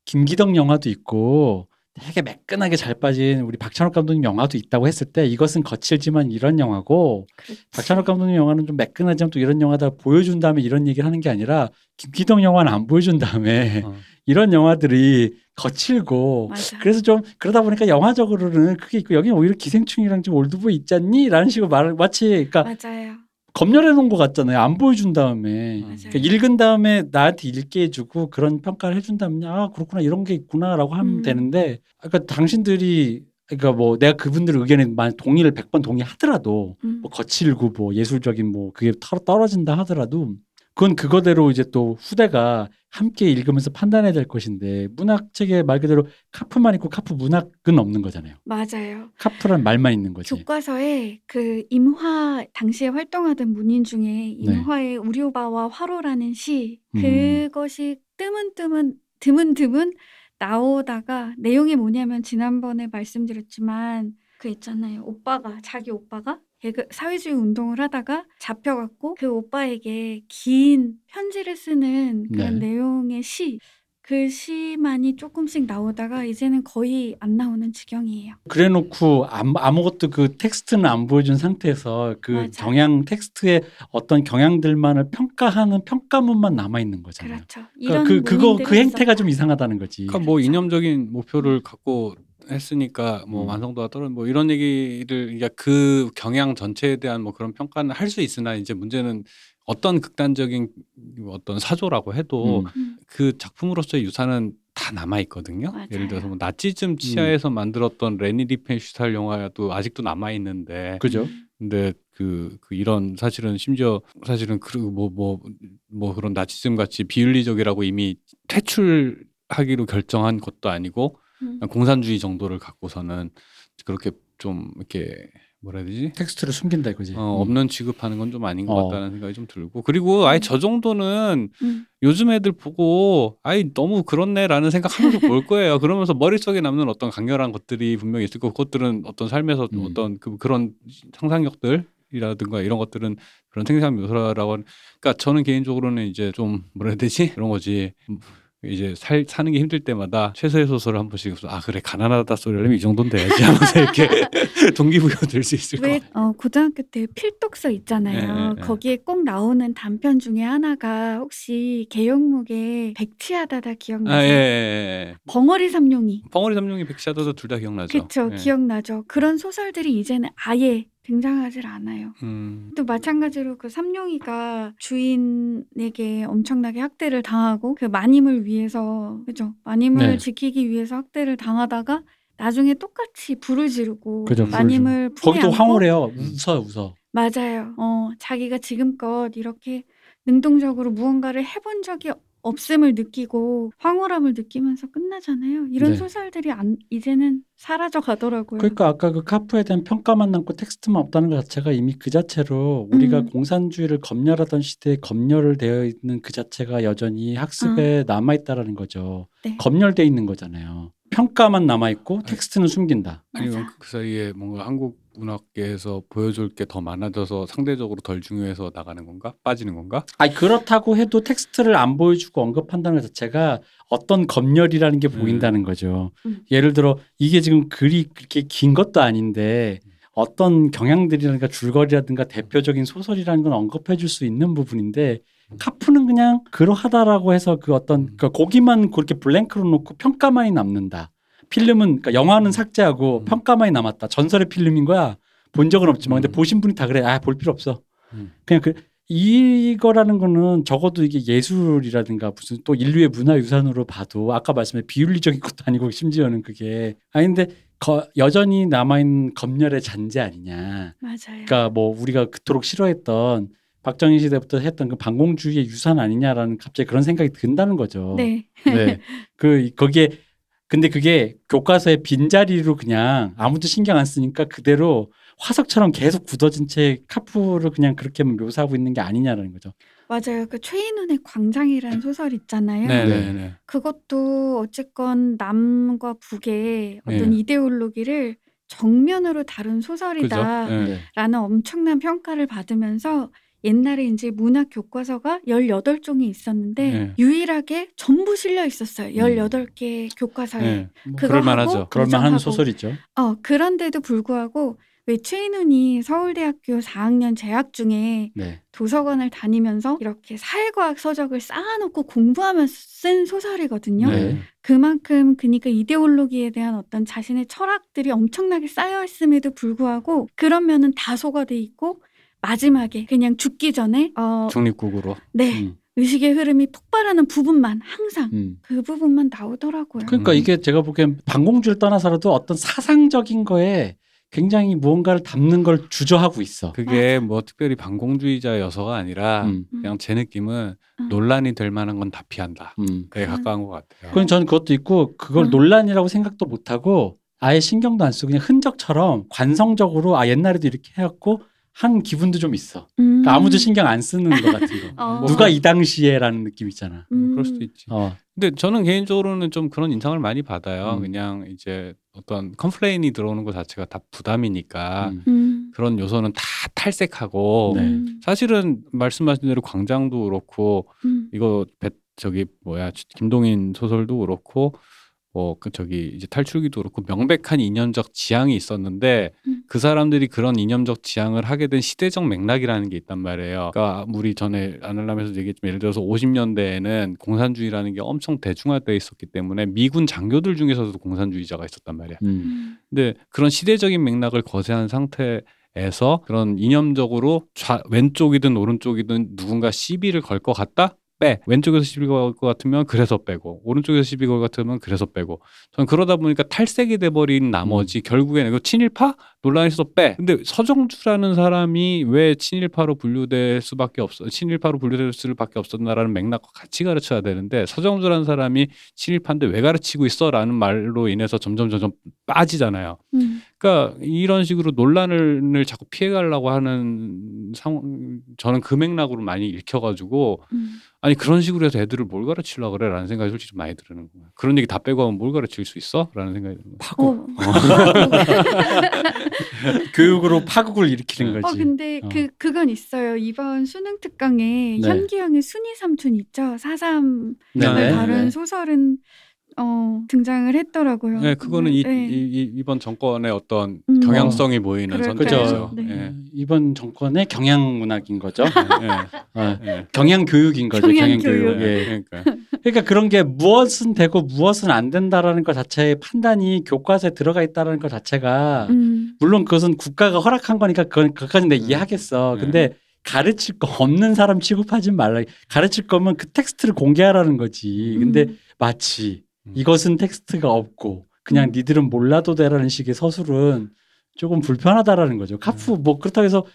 김기덕 영화도 있고 되게 매끈하게 잘 빠진 우리 박찬욱 감독님 영화도 있다고 했을 때 이것은 거칠지만 이런 영화고 그렇지. 박찬욱 감독님 영화는 좀 매끈하지만 또 이런 영화다 보여준 다음에 이런 얘기를 하는 게 아니라 김기덕 영화는 안 보여준 다음에 어. 이런 영화들이 거칠고 맞아. 그래서 좀 그러다 보니까 영화적으로는 그게 있고 여기는 오히려 기생충이랑 좀 올드보이 있잖니? 라는 식으로 말을 마치 그러니까 맞아요. 검열해 놓은 것 같잖아요. 안 보여준 다음에. 맞아요. 그러니까 읽은 다음에 나한테 읽게 해주고 그런 평가를 해준다면 아 그렇구나 이런 게 있구나라고 하면 음. 되는데 그러니까 당신들이 그러니까 뭐 내가 그분들 의견에 만 동의를 100번 동의하더라도 음. 뭐 거칠고 뭐 예술적인 뭐 그게 털- 떨어진다 하더라도 그건 그거대로 이제 또 후대가 함께 읽으면서 판단해야 될 것인데 문학책에 말 그대로 카프만 있고 카프 문학은 없는 거잖아요. 맞아요. 카프란 말만 있는 거지. 교과서에 그 임화 당시에 활동하던 문인 중에 임화의 우료바와 화로라는 시 네. 음. 그것이 뜨문뜨문 드문드문 나오다가 내용이 뭐냐면 지난번에 말씀드렸지만 그 있잖아요 오빠가 자기 오빠가 개그 사회주의 운동을 하다가 잡혀갖고 그 오빠에게 긴 편지를 쓰는 그런 네. 내용의 시 그 시만이 조금씩 나오다가 이제는 거의 안 나오는 지경이에요. 그래놓고 아무, 아무것도 그 텍스트는 안 보여준 상태에서 그 맞아. 경향 텍스트의 어떤 경향들만을 평가하는 평가문만 남아 있는 거잖아요. 그렇죠. 그러니까 이런 그 그거 그 행태가 있었다. 좀 이상하다는 거지. 그러니까 뭐 그렇죠. 이념적인 목표를 갖고 했으니까 뭐 음. 완성도가 떨어진 뭐 이런 얘기를 그러니까 그 경향 전체에 대한 뭐 그런 평가는 할 수 있으나 이제 문제는 어떤 극단적인 어떤 사조라고 해도 음. 음, 그 작품으로서의 유산은 다 남아 있거든요. 맞아요. 예를 들어서 뭐 나치즘 치하에서 만들었던 레니 리펜슈탈 영화도 아직도 남아 있는데 그죠? 근데 그, 그 이런 사실은 심지어 사실은 그뭐뭐뭐 뭐, 뭐 그런 나치즘 같이 비윤리적이라고 이미 퇴출하기로 결정한 것도 아니고 음. 공산주의 정도를 갖고서는 그렇게 좀 이렇게 뭐라 해야 되지? 텍스트를 숨긴다 이거지. 어, 음. 없는 취급하는 건 좀 아닌 것 어. 같다는 생각이 좀 들고 그리고 아예 저 정도는 음. 요즘 애들 보고 아이 너무 그렇네라는 생각하면서 볼 거예요. 그러면서 머릿속에 남는 어떤 강렬한 것들이 분명히 있을 거고 그것들은 어떤 삶에서 음. 어떤 그, 그런 상상력들 이라든가 이런 것들은 그런 생산 묘사라고 하는 그러니까 저는 개인적으로는 이제 좀 뭐라 해야 되지? 그런 거지. 음, 이제 살 사는 게 힘들 때마다 최서의 소설을 한 번씩 아 그래 가난하다 소리 하려면 이 정도는 돼야지 하면서 이렇게 동기부여 될 수 있을 것왜 같아요. 어, 고등학교 때 필독서 있잖아요. 네, 네, 네. 거기에 꼭 나오는 단편 중에 하나가 혹시 개영목의 백치하다다 아, 기억나세요? 예, 예, 예. 벙어리 삼룡이. 벙어리 삼룡이 백샤도도 둘다 기억나죠. 예. 기억나죠. 그런 소설들이 이제는 아예 등장하질 않아요. 음, 또 마찬가지로 그 삼룡이가 주인에게 엄청나게 학대를 당하고 그 마님을 위해서 그죠 마님을 네. 지키기 위해서 학대를 당하다가 나중에 똑같이 불을 지르고 그죠, 불을 마님을 품에 거기도 안고 황홀해요. 웃어 웃어. 맞아요. 어, 자기가 지금껏 이렇게 능동적으로 무언가를 해본 적이 없음을 느끼고 황홀함을 느끼면서 끝나잖아요. 이런 네. 소설들이 안, 이제는 사라져 가더라고요. 그러니까 아까 그 카프에 대한 평가만 남고 텍스트만 없다는 것 자체가 이미 그 자체로 우리가 음. 공산주의를 검열하던 시대에 검열을 되어 있는 그 자체가 여전히 학습에 남아 있다라는 거죠. 네. 검열돼 있는 거잖아요. 평가만 남아 있고 텍스트는 숨긴다. 아니면 맞아. 그 사이에 뭔가 한국 문학계에서 보여줄 게 더 많아져서 상대적으로 덜 중요해서 나가는 건가? 빠지는 건가? 아니 그렇다고 해도 텍스트를 안 보여주고 언급한다는 것 자체가 어떤 검열이라는 게 음. 보인다는 거죠. 음. 예를 들어 이게 지금 글이 그렇게 긴 것도 아닌데 어떤 경향들이라든가 줄거리라든가 대표적인 소설이라는 건 언급해 줄 수 있는 부분인데 카프는 그냥 그러하다라고 해서 그 어떤 음. 그러니까 거기만 그렇게 블랭크로 놓고 평가만이 남는다. 필름은 그러니까 영화는 삭제하고 음. 평가만이 남았다. 전설의 필름인 거야. 본 적은 없지만 근데 음. 보신 분이 다 그래. 아 볼 필요 없어. 음. 그냥 그 이거라는 거는 적어도 이게 예술이라든가 무슨 또 인류의 문화유산으로 봐도 아까 말씀해 비윤리적인 것도 아니고 심지어는 그게 아닌데 거, 여전히 남아있는 검열의 잔재 아니냐. 맞아요. 그러니까 뭐 우리가 그토록 싫어했던 박정희 시대부터 했던 그 반공주의의 유산 아니냐라는 갑자기 그런 생각이 든다는 거죠. 네. 네. 그 거기에 근데 그게 교과서의 빈자리로 그냥 아무도 신경 안 쓰니까 그대로 화석처럼 계속 굳어진 채 카프를 그냥 그렇게 묘사하고 있는 게 아니냐라는 거죠. 맞아요. 그 최인훈의 광장이라는 소설 있잖아요. 네네네. 그것도 어쨌건 남과 북의 어떤 네. 이데올로기를 정면으로 다룬 그죠? 소설이다라는 네. 엄청난 평가를 받으면서 옛날에 이제 문학 교과서가 18종이 있었는데 네. 유일하게 전부 실려 있어요. 18개 교과서에. 네. 그거 그럴 만하죠. 하고 그럴만한. 소설이죠. 어, 그런데도 불구하고 왜 최인훈이 서울대학교 4학년 재학 중에 네. 도서관을 다니면서 이렇게 사회과학 서적을 쌓아놓고 공부하면서 쓴 소설이거든요. 네. 그만큼 그니까 이데올로기에 대한 어떤 자신의 철학들이 엄청나게 쌓여 있음에도 불구하고 그런 면은 다소가 돼 있고 마지막에 그냥 죽기 전에 어, 중립국으로. 네 음, 의식의 흐름이 폭발하는 부분만 항상 음. 그 부분만 나오더라고요. 그러니까 음. 이게 제가 보기엔 반공주를 떠나서라도 어떤 사상적인 거에 굉장히 무언가를 담는 걸 주저하고 있어. 그게 뭐 특별히 반공주의자여서가 아니라 음, 그냥 제 느낌은 음. 논란이 될 만한 건 다 피한다. 음. 그게 음. 가까운 것 같아요. 그건 저는 그것도 있고 그걸 음. 논란이라고 생각도 못 하고 아예 신경도 안 쓰고 그냥 흔적처럼 관성적으로 아 옛날에도 이렇게 해왔고 한 기분도 좀 있어. 음. 그러니까 아무도 신경 안 쓰는 것 같은 거. 어. 누가 이 당시에라는 느낌 있잖아. 음, 그럴 수도 있지. 어, 근데 저는 개인적으로는 좀 그런 인상을 많이 받아요. 음. 그냥 이제 어떤 complain이 들어오는 것 자체가 다 부담이니까 음. 음. 그런 요소는 다 탈색하고 네. 음. 사실은 말씀하신 대로 광장도 그렇고 음. 이거 배, 저기 뭐야 김동인 소설도 그렇고 뭐그 저기 이제 탈출기도 그렇고 명백한 이념적 지향이 있었는데 음. 그 사람들이 그런 이념적 지향을 하게 된 시대적 맥락이라는 게 있단 말이에요. 그러니까 우리 전에 아날람에서 얘기했지만 예를 들어서 50년대에는 공산주의라는 게 엄청 대중화돼 있었기 때문에 미군 장교들 중에서도 공산주의자가 있었단 말이야. 음. 음. 근데 그런 시대적인 맥락을 거세한 상태 에서 그런 이념적으로 좌, 왼쪽이든 오른쪽이든 누군가 시비를 걸 것 같다? 빼. 왼쪽에서 시비 걸 것 같으면 그래서 빼고 오른쪽에서 시비 걸 것 같으면 그래서 빼고. 저는 그러다 보니까 탈색이 돼버린 나머지 결국에는 그 친일파 논란에서 빼. 근데 서정주라는 사람이 왜 친일파로 분류될 수밖에 없어 친일파로 분류될 수밖에 없었나라는 맥락과 같이 가르쳐야 되는데 서정주라는 사람이 친일파인데 왜 가르치고 있어라는 말로 인해서 점점 점점 빠지잖아요. 음. 그러니까 이런 식으로 논란을 자꾸 피해가려고 하는 상황 저는 그 맥락으로 많이 읽혀가지고 음. 아니 그런 식으로 해서 애들을 뭘 가르치려 고 그래라는 생각이 솔직히 좀 많이 드는 거예요. 그런 얘기 다 빼고 하면 뭘 가르칠 수 있어?라는 생각이 드는 거예요. 파국. 어. 교육으로 파국을 일으키는 네. 거지. 어 근데 어. 그 그건 있어요. 이번 수능 특강에 네. 현기영의 순이 삼촌 있죠. 사삼을 네네. 다룬 네. 소설은 어 등장을 했더라고요. 네, 그거는 이, 네. 이, 번 정권의 어떤 음. 경향성이 보이는 그럴까요? 선택이죠. 네. 예. 이번 정권의 경향 문학인 거죠. 예. 어, 예. 경향 교육인 거죠. 경향. 교육. 예. 그러니까 그러니까 그런 게 무엇은 되고 무엇은 안 된다라는 것 자체의 판단이 교과서에 들어가 있다는 것 자체가 음. 물론 그것은 국가가 허락한 거니까 그건 그까지 내가 음. 이해하겠어. 네. 근데 가르칠 거 없는 사람 취급하지 말라. 가르칠 거면 그 텍스트를 공개하라는 거지. 근데 음. 마치 음. 이것은 텍스트가 없고 그냥 음. 니들은 몰라도 돼라는 식의 서술은 조금 불편하다라는 거죠. 카프 뭐 그렇다고 해서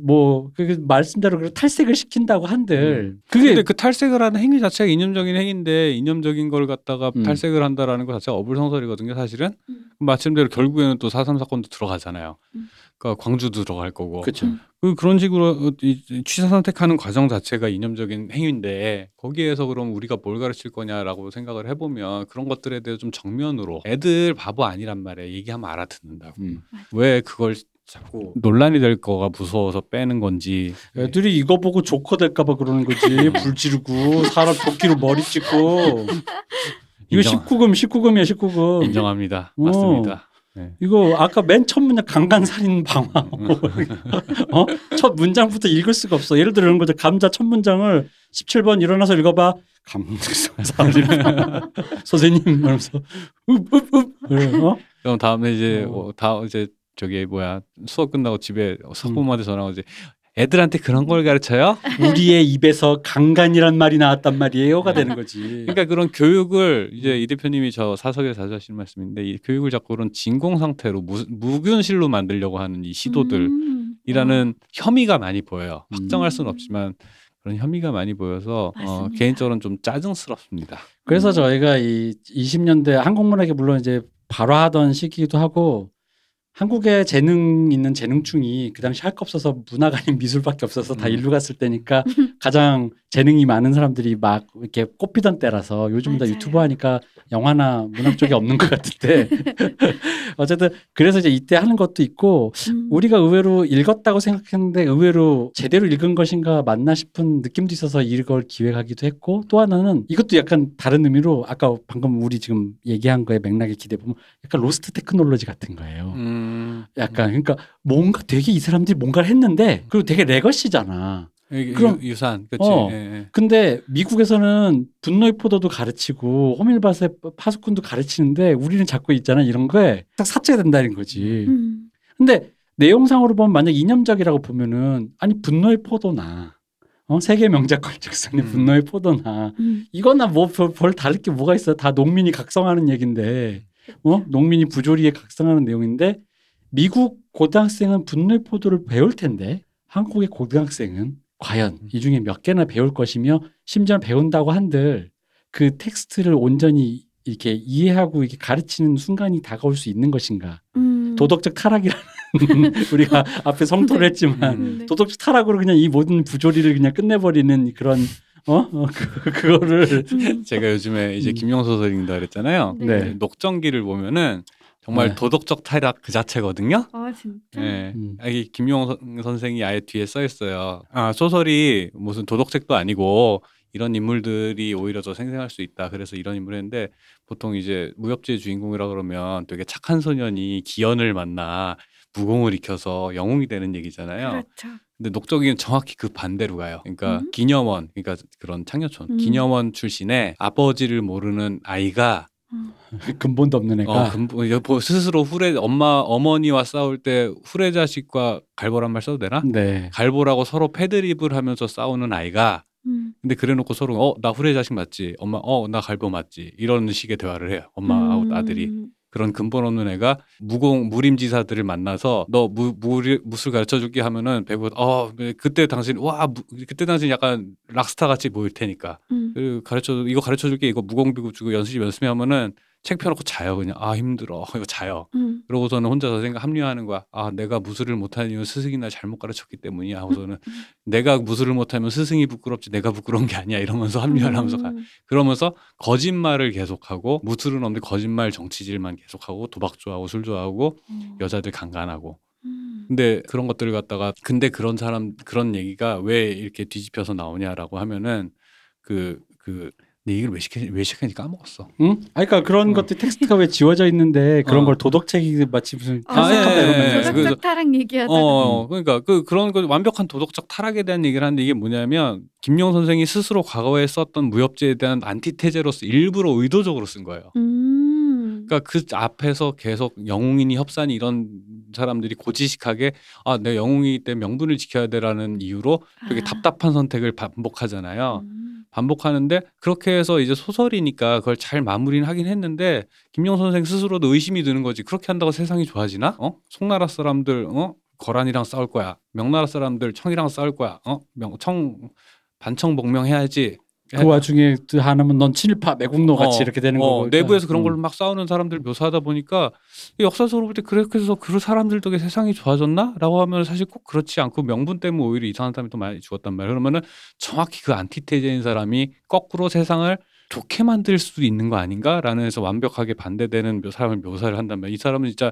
뭐그 말씀대로 그 탈색을 시킨다고 한들 그게 근데 그 탈색을 하는 행위 자체가 이념적인 행위인데 이념적인 걸 갖다가 음. 탈색을 한다라는 것 자체가 어불성설이거든요, 사실은. 음. 마침대로 결국에는 또4.3 사건도 들어가잖아요. 음. 그러니까 광주도 들어갈 거고. 그렇죠. 그 그런 식으로 취사 선택하는 과정 자체가 이념적인 행위인데 거기에서 그럼 우리가 뭘 가르칠 거냐라고 생각을 해보면 그런 것들에 대해 좀 정면으로 애들 바보 아니란 말이야 얘기하면 알아듣는다고 음. 왜 그걸 자꾸 논란이 될 거가 무서워서 빼는 건지 애들이 이거 보고 조커 될까봐 그러는 거지. 불 지르고 사람 도끼로 머리 찍고 이거 인정- 19금 19금이야 19금. 인정합니다 어. 맞습니다 네. 이거 아까 맨 첫 문장 강간살인 방화. 음. 어? 첫 문장부터 읽을 수가 없어. 예를 들어 이런 거죠. 감자 첫 문장을 17번 일어나서 읽어봐. 감자살인 방화. 선생님 이러면서 읍읍읍 어? 그럼 다음에 이제 어. 어, 다 이제 저기 뭐야 수업 끝나고 집에 학부모한테 전화 오지 애들한테 그런 걸 가르쳐요? 우리의 입에서 강간이란 말이 나왔단 말이에요가 되는 거지. 그러니까 그런 교육을 이제 이 대표님이 저 사석에 자주 하시는 말씀인데 이 교육을 자꾸 그런 진공 상태로 무, 무균실로 만들려고 하는 이 시도들이라는 음. 혐의가 많이 보여요. 음. 확정할 수는 없지만 그런 혐의가 많이 보여서 어, 맞습니다. 개인적으로는 좀 짜증스럽습니다. 그래서 음. 저희가 이 20년대 한국 문학이 물론 이제 발화하던 시기이기도 하고 한국에 재능 있는 재능충이 그 당시 할 거 없어서 문화가 아닌 미술밖에 없어서 다 음. 일로 갔을 때니까 가장 재능이 많은 사람들이 막 이렇게 꼽히던 때라서 요즘 다 맞아요. 유튜브 하니까 영화나 문학 쪽에 없는 것 같은데 어쨌든 그래서 이제 이때 하는 것도 있고 음. 우리가 의외로 읽었다고 생각했는데 의외로 제대로 읽은 것인가 맞나 싶은 느낌도 있어서 이걸 기획하기도 했고 또 하나는 이것도 약간 다른 의미로 아까 방금 우리 지금 얘기한 거에 맥락에 기대 보면 약간 lost technology 같은 거예요. 음, 약간 그러니까 뭔가 되게 이 사람들이 뭔가를 했는데 그리고 되게 legacy잖아. 이- 그럼- 유, 유산 그렇지. 어. 예, 예. 근데 미국에서는 분노의 포도도 가르치고 호밀밭의 파수꾼도 가르치는데 우리는 자꾸 있잖아 이런 거에 딱 삭제가 된다는 거지. 음. 근데 내용상으로 보면 만약 이념적이라고 보면은 아니 분노의 포도나 어? 세계 명작 걸작선의 음. 분노의 포도나 음. 이거나 뭐별 다를 게 뭐가 있어 다 농민이 각성하는 얘긴데 어 농민이 부조리에 각성하는 내용인데 미국 고등학생은 분노의 포도를 배울 텐데 한국의 고등학생은 과연 이 중에 몇 개나 배울 것이며 심지어 배운다고 한들 그 텍스트를 온전히 이렇게 이해하고 이렇게 가르치는 순간이 다가올 수 있는 것인가 음. 도덕적 타락이라는 우리가 앞에 성토를 했지만 음. 네. 도덕적 타락으로 그냥 이 모든 부조리를 그냥 끝내버리는 그런 어, 어 그, 그거를 음. 제가 요즘에 이제 음. 김용 소설 읽는다 그랬잖아요. 네. 네. 녹정기를 보면은 정말 네. 도덕적 타락 그 자체거든요. 아 진짜. 예. 음. 아, 이게 김용 선- 선생이 아예 뒤에 써 있어요. 아, 소설이 무슨 도덕책도 아니고 이런 인물들이 오히려 더 생생할 수 있다. 그래서 이런 인물을 했는데 보통 이제 무협지의 주인공이라 그러면 되게 착한 소년이 기연을 만나 무공을 익혀서 영웅이 되는 얘기잖아요. 그렇죠. 근데 녹정기는 정확히 그 반대로 가요. 그러니까 음. 기념원, 그러니까 그런 창녀촌, 음. 기념원 출신의 아버지를 모르는 아이가 음. 근본도 없는 애가 어, 근본- 뭐 스스로 후레 엄마 어머니와 싸울 때 후레 자식과 갈보란 말 써도 되나? 네. 갈보라고 서로 패드립을 하면서 싸우는 아이가 음. 근데 그래놓고 서로 어 나 후레 자식 맞지 엄마 어 나 갈보 맞지 이런 식의 대화를 해요 엄마하고 음. 아들이 그런 근본 없는 애가 무공 무림지사들을 만나서 너 무, 무, 무술 가르쳐 줄게 하면은 배우 어 그때 당신 와 무- 그때 당신 약간 락스타 같이 보일 테니까 음. 그 가르쳐 이거 가르쳐 줄게 이거 무공비고 주고 연습 열심히 하면은 책 펴놓고 자요. 그냥 아 힘들어. 이거 자요. 음. 그러고서는 혼자서 생각 합리화하는 거야. 아 내가 무술을 못하는 이유는 스승이 날 잘못 가르쳤기 때문이야. 하고서는 내가 무술을 못하면 스승이 부끄럽지 내가 부끄러운 게 아니야. 이러면서 합리화를 하면서 가 음. 그러면서 거짓말을 계속하고 무술은 없는데 거짓말 정치질만 계속하고 도박 좋아하고 술 좋아하고 음. 여자들 강간하고. 음. 근데 그런 것들을 갖다가 근데 그런 사람 그런 얘기가 왜 이렇게 뒤집혀서 나오냐라고 하면은 그그 내 얘기를 왜 시켰 왜 시켰는지 까먹었어. 응? 아 그러니까 그런 어. 것들 텍스트가 왜 지워져 있는데 그런 어. 걸 도덕책이 마치 무슨 아, 예, 예, 예. 도덕적 타락 얘기하다가 어, 그러니까 그 그런 거 완벽한 도덕적 타락에 대한 얘기를 하는데 이게 뭐냐면 김용 선생이 스스로 과거에 썼던 무협지에 대한 안티테제로서 일부러 의도적으로 쓴 거예요. 음. 그러니까 그 앞에서 계속 영웅이니 협산이 이런 사람들이 고지식하게 아, 내 영웅이기 때문에 명분을 지켜야 돼라는 이유로 되게 아. 답답한 선택을 반복하잖아요. 음. 반복하는데 그렇게 해서 이제 소설이니까 그걸 잘 마무리는 하긴 했는데 김용 선생 스스로도 의심이 드는 거지. 그렇게 한다고 세상이 좋아지나? 어? 송나라 사람들 어? 거란이랑 싸울 거야. 명나라 사람들 청이랑 싸울 거야. 어? 명, 청 반청 복명해야지. 그 와중에 또 하나면 넌 친일파 매국노 같이 어, 이렇게 되는 어, 거고 내부에서 그런 음. 걸로 막 싸우는 사람들 묘사하다 보니까 이 역사적으로 볼 때 그렇게 해서 그 사람들 덕에 세상이 좋아졌나라고 하면 사실 꼭 그렇지 않고 명분 때문에 오히려 이상한 사람이 더 많이 죽었단 말이에요. 그러면은 정확히 그 안티테제인 사람이 거꾸로 세상을 좋게 만들 수도 있는 거 아닌가라는 해서 완벽하게 반대되는 묘- 사람을 묘사를 한다면 이 사람은 진짜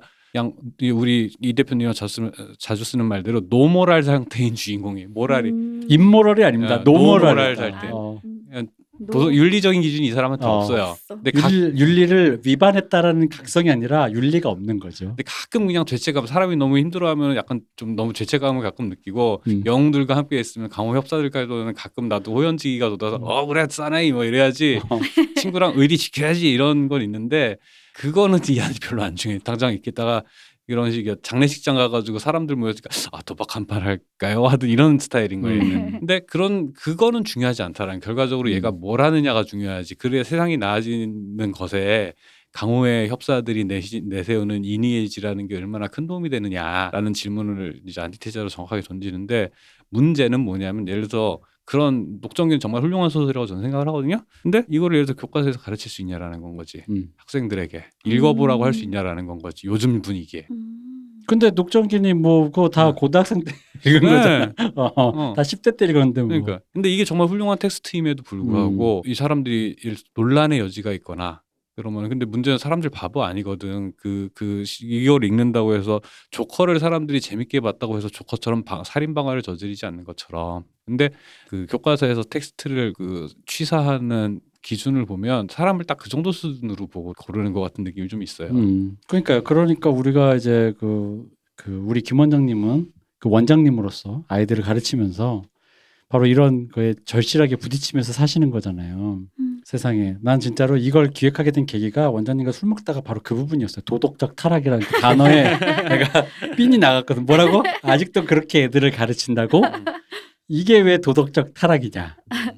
이 우리 이 대표님이 자주 쓰는, 자주 쓰는 말대로 no moral 상태인 주인공이 moral이 음. immoral이 아닙니다. no moral 살 때. 어. 음. 도- 윤리적인 기준이 이 사람한테 어. 없어요. 없어. 근데 가, 윤리, 윤리를 위반했다라는 각성이 아니라 윤리가 없는 거죠. 근데 가끔 그냥 죄책감 사람이 너무 힘들어하면 약간 좀 너무 죄책감을 가끔 느끼고 음. 영웅들과 함께 있으면 강호 협사들까지는 가끔 나도 호연지기가 돋아서 음. 어 그래 사나이 뭐 이래야지 어. 친구랑 의리 지켜야지 이런 건 있는데 그거는 이한이 별로 안 중요해 당장 있겠다가 이런 식이야 장례식장 가가지고 사람들 모여서 아 도박 한 판 할까요 하든 이런 스타일인 거예요. 음. 근데 그런 그거는 중요하지 않다라는 결과적으로 얘가 뭘 하느냐가 중요하지. 그래야 세상이 나아지는 것에 강호의 협사들이 내시, 내세우는 이니에지라는 게 얼마나 큰 도움이 되느냐라는 질문을 이제 안티테자로 정확하게 던지는데 문제는 뭐냐면 예를 들어 그런 녹정기는 정말 훌륭한 소설이라고 저는 생각을 하거든요. 근데 이거를 예를 들어 교과서에서 가르칠 수 있냐라는 건 거지. 음. 학생들에게 읽어보라고 음. 할수 있냐라는 건 거지. 요즘 분위기에. 음. 근데 녹정기니 뭐 그거 다 네. 고등학생 때 읽은 거잖아. 네. 어, 어. 다 10대 때 읽었는데 뭐. 그러니까. 근데 이게 정말 훌륭한 텍스트임에도 불구하고 이 사람들이 일- 논란의 여지가 있거나 그러면 근데 문제는 사람들 바보 아니거든. 그, 그, 시- 이걸 읽는다고 해서 조커를 사람들이 재밌게 봤다고 해서 조커처럼 방- 살인 방화를 저지르지 않는 것처럼. 근데 그 교과서에서 텍스트를 그 취사하는 기준을 보면 사람을 딱 그 정도 수준으로 보고 고르는 것 같은 느낌이 좀 있어요. 음. 그러니까 그러니까 우리가 이제 그, 그 우리 김 원장님은 그 원장님으로서 아이들을 가르치면서 바로 이런 거에 절실하게 부딪히면서 사시는 거잖아요. 음. 세상에. 난 진짜로 이걸 기획하게 된 계기가 원장님과 술 먹다가 바로 그 부분이었어요. 도덕적 타락이라는 그 단어에 내가 삔이 나갔거든. 뭐라고? 아직도 그렇게 애들을 가르친다고? 이게 왜 도덕적 타락이냐?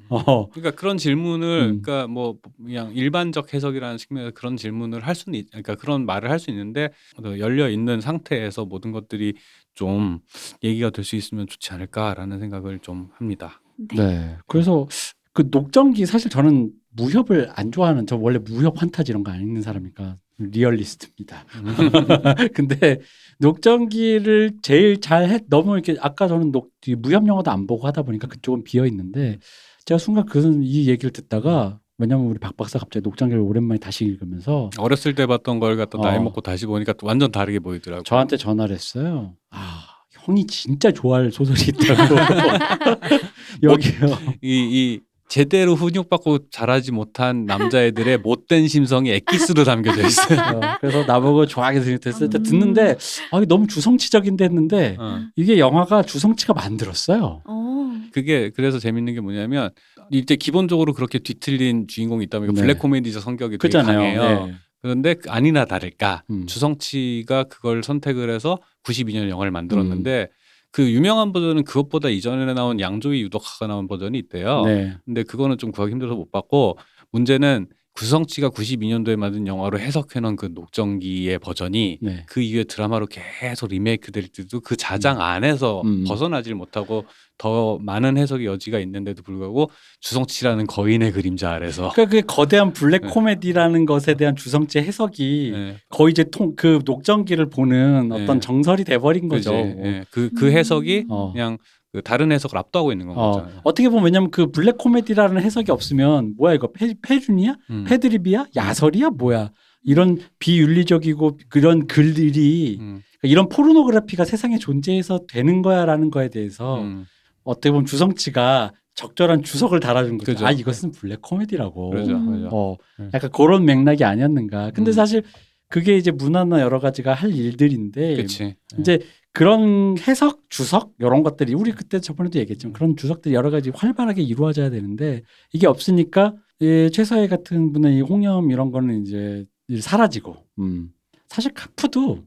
어. 그러니까 그런 질문을 음. 그러니까 뭐 그냥 일반적 해석이라는 측면에서 그런 질문을 할 수는 있, 그러니까 그런 말을 할 수 있는데 어, 열려 있는 상태에서 모든 것들이 좀 얘기가 될 수 있으면 좋지 않을까라는 생각을 좀 합니다. 네. 그래서 그 녹정기 사실 저는 무협을 안 좋아하는 저 원래 무협 판타지 이런 거 안 읽는 사람이니까 리얼리스트입니다. 근데 녹정기를 제일 잘해 너무 이렇게 아까 저는 녹이 무협 영화도 안 보고 하다 보니까 그쪽은 비어 있는데 제가 순간 그 이 얘기를 듣다가 왜냐면 우리 박 박사 갑자기 녹정기를 오랜만에 다시 읽으면서 어렸을 때 봤던 걸 갖다 나이 어. 먹고 다시 보니까 또 완전 다르게 보이더라고요. 저한테 전화를 했어요. 아 형이 진짜 좋아할 소설이 있다고 여기요. 이, 이 제대로 훈육받고 자라지 못한 남자애들의 못된 심성이 엑기스로 담겨져 있어요. 어, 그래서 나보고 좋아하게 됐을 때 음. 듣는데 아 너무 주성치적인데 했는데 어. 이게 영화가 주성치가 만들었어요. 어. 그게 그래서 재밌는 게 뭐냐면 이제 기본적으로 그렇게 뒤틀린 주인공이 있다면 네. 블랙 코미디적 성격이 되게 그잖아요. 강해요. 네. 그런데 아니나 다를까 음. 주성치가 그걸 선택을 해서 92년 영화를 만들었는데 음. 그 유명한 버전은 그것보다 이전에 나온 양조위 유독화가 나온 버전이 있대요. 네. 근데 그거는 좀 구하기 힘들어서 못 봤고 문제는 구성치가 92년도에 만든 영화로 해석해놓은 그 녹정기의 버전이 네. 그 이후에 드라마로 계속 리메이크 될 때도 그 자장 안에서 음. 벗어나질 못하고 더 많은 해석의 여지가 있는데도 불구하고 주성치라는 거인의 그림자 아래서 그러니까 그 거대한 블랙 네. 코미디라는 것에 대한 주성치 해석이 네. 거의 이제 통 그 녹정기를 보는 네. 어떤 정설이 돼버린? 거죠. 예. 그, 그 음. 해석이 어. 그냥 그 다른 해석을 압도하고 있는 건 어, 거잖아요. 어떻게 보면 왜냐면 그 블랙 코미디라는 해석이 없으면 뭐야 이거 패, 패륜이야? 음. 패드립이야? 야설이야? 뭐야? 이런 비윤리적이고 그런 글들이 음. 그러니까 이런 포르노그래피가 세상에 존재해서 되는 거야라는 거에 대해서 음. 어떻게 보면 주성치가 적절한 주석을 달아준 거죠. 그죠. 아 이것은 블랙 코미디라고. 그러죠. 음. 그러죠. 어, 네. 약간 그런 맥락이 아니었는가. 근데 음. 사실 그게 이제 문화나 여러 가지가 할 일들인데 그치. 이제 그런 해석, 주석 이런 것들이 우리 그때 저번에도 얘기했지만 그런 주석들이 여러 가지 활발하게 이루어져야 되는데 이게 없으니까 이 최서혜 같은 분의 이 홍염 이런 거는 이제 사라지고 음. 사실 카프도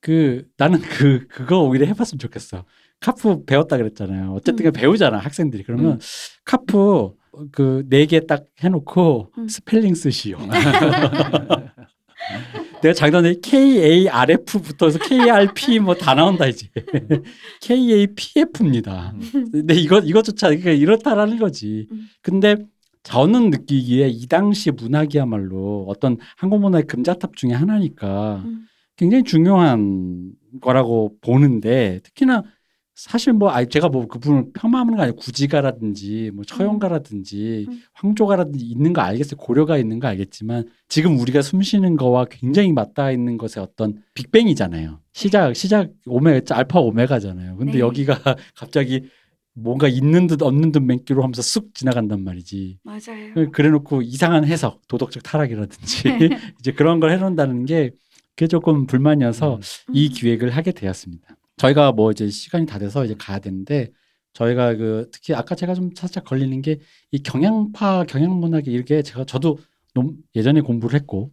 그 나는 그 그거 오히려 해봤으면 좋겠어. 카프 배웠다 그랬잖아요. 어쨌든 음. 배우잖아 학생들이. 그러면 음. 카프 그 네 개 딱 해놓고 음. 스펠링 쓰시오. 내가 작년에 KARF부터서 KRP 뭐 다 나온다 이제 KAPF입니다. 근데 이거 이것조차 그러니까 이렇다라는 거지. 음. 근데 저는 느끼기에 이 당시 문학이야말로 어떤 한국 문화의 금자탑 중에 하나니까 음. 굉장히 중요한 거라고 보는데 특히나 사실 뭐 아이 제가 뭐 그분을 폄하하는 거 아니고 구지가라든지 뭐 처형가라든지 음. 황조가라든지 있는 거 알겠어요 고려가 있는 거 알겠지만 지금 우리가 숨쉬는 거와 굉장히 맞닿아 있는 것의 어떤 빅뱅이잖아요 시작 시작 오메 알파 오메가잖아요 근데 네. 여기가 갑자기 뭔가 있는 듯 없는 듯 맹기로 하면서 쑥 지나간단 말이지 맞아요. 그래놓고 이상한 해석 도덕적 타락이라든지 이제 그런 걸 해놓는다는 게 그게 조금 불만이어서 음. 이 음. 기획을 하게 되었습니다. 저희가 뭐 이제 시간이 다 돼서 이제 가야 되는데 저희가 그 특히 아까 제가 좀 살짝 걸리는 게 이 경향파 경향 문학이 이게 제가 저도 논- 예전에 공부를 했고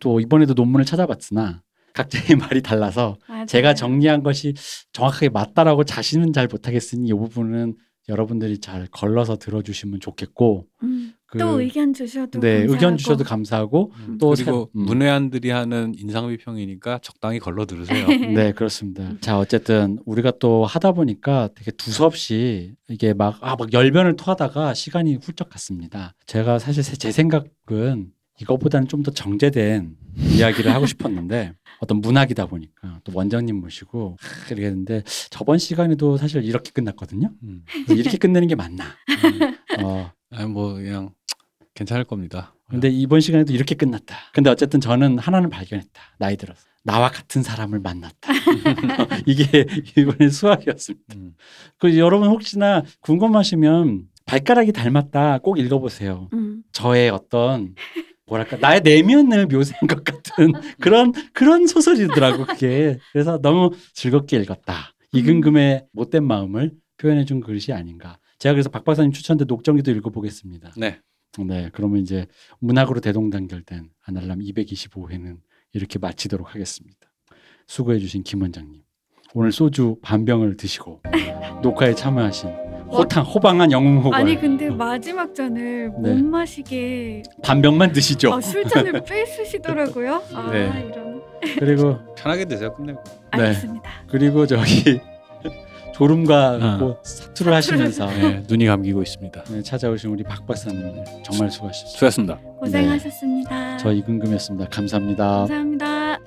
또 이번에도 논문을 찾아봤으나 각자의 말이 달라서 맞아요. 제가 정리한 것이 정확하게 맞다라고 자신은 잘 못하겠으니 이 부분은 여러분들이 잘 걸러서 들어주시면 좋겠고 음. 그 또 의견 주셔도 네 감사하고. 의견 주셔도 감사하고 음, 또 그리고 새- 음. 문외한들이 하는 인상 비평이니까 적당히 걸러 들으세요. 네, 그렇습니다. 자, 어쨌든 우리가 또 하다 보니까 되게 두서없이 이게 막, 아, 막 열변을 토하다가 시간이 훌쩍 갔습니다. 제가 사실 제- 제 생각은 이거보다는 좀 더 정제된 이야기를 하고 싶었는데 어떤 문학이다 보니까 또 원장님 모시고 하, 이렇게 했는데 저번 시간에도 사실 이렇게 끝났거든요. 음. 이렇게 끝내는 게 맞나? 어, 아니 뭐 그냥 괜찮을 겁니다. 근데 이번 시간에도 이렇게 끝났다. 근데 어쨌든 저는 하나는 발견했다. 나이 들어서. 나와 같은 사람을 만났다. 이게 이번에 수학이었습니다. 음. 그 여러분 혹시나 궁금하시면 발가락이 닮았다 꼭 읽어보세요. 음. 저의 어떤 뭐랄까 나의 내면을 묘사한 것 같은 그런 그런 소설이더라고 그게. 그래서 너무 즐겁게 읽었다. 이금금의 못된 마음을 표현해준 글이 아닌가. 제가 그래서 박 박사님 추천된 녹정기도 읽어보겠습니다. 네. 네, 그러면 이제 문학으로 대동단결된 아날람 225회는 이렇게 마치도록 하겠습니다. 수고해주신 김 원장님. 오늘 소주 반 병을 드시고 녹화에 참여하신 호탕 호방한 영웅호걸 아니 근데 마지막 잔을 네. 못 마시게 반 병만 드시죠. 아, 술잔을 빼쓰시더라고요. 아 네. 이런. 그리고 편하게 드세요. 끝내고. 네. 알겠습니다. 그리고 저기 졸음과 어. 뭐 사투를 하시면서 네, 눈이 감기고 있습니다. 네, 찾아오신 우리 박 박사님 정말 수고하셨습니다. 수고하셨습니다. 고생하셨습니다. 네, 저 이근금이었습니다. 감사합니다. 감사합니다.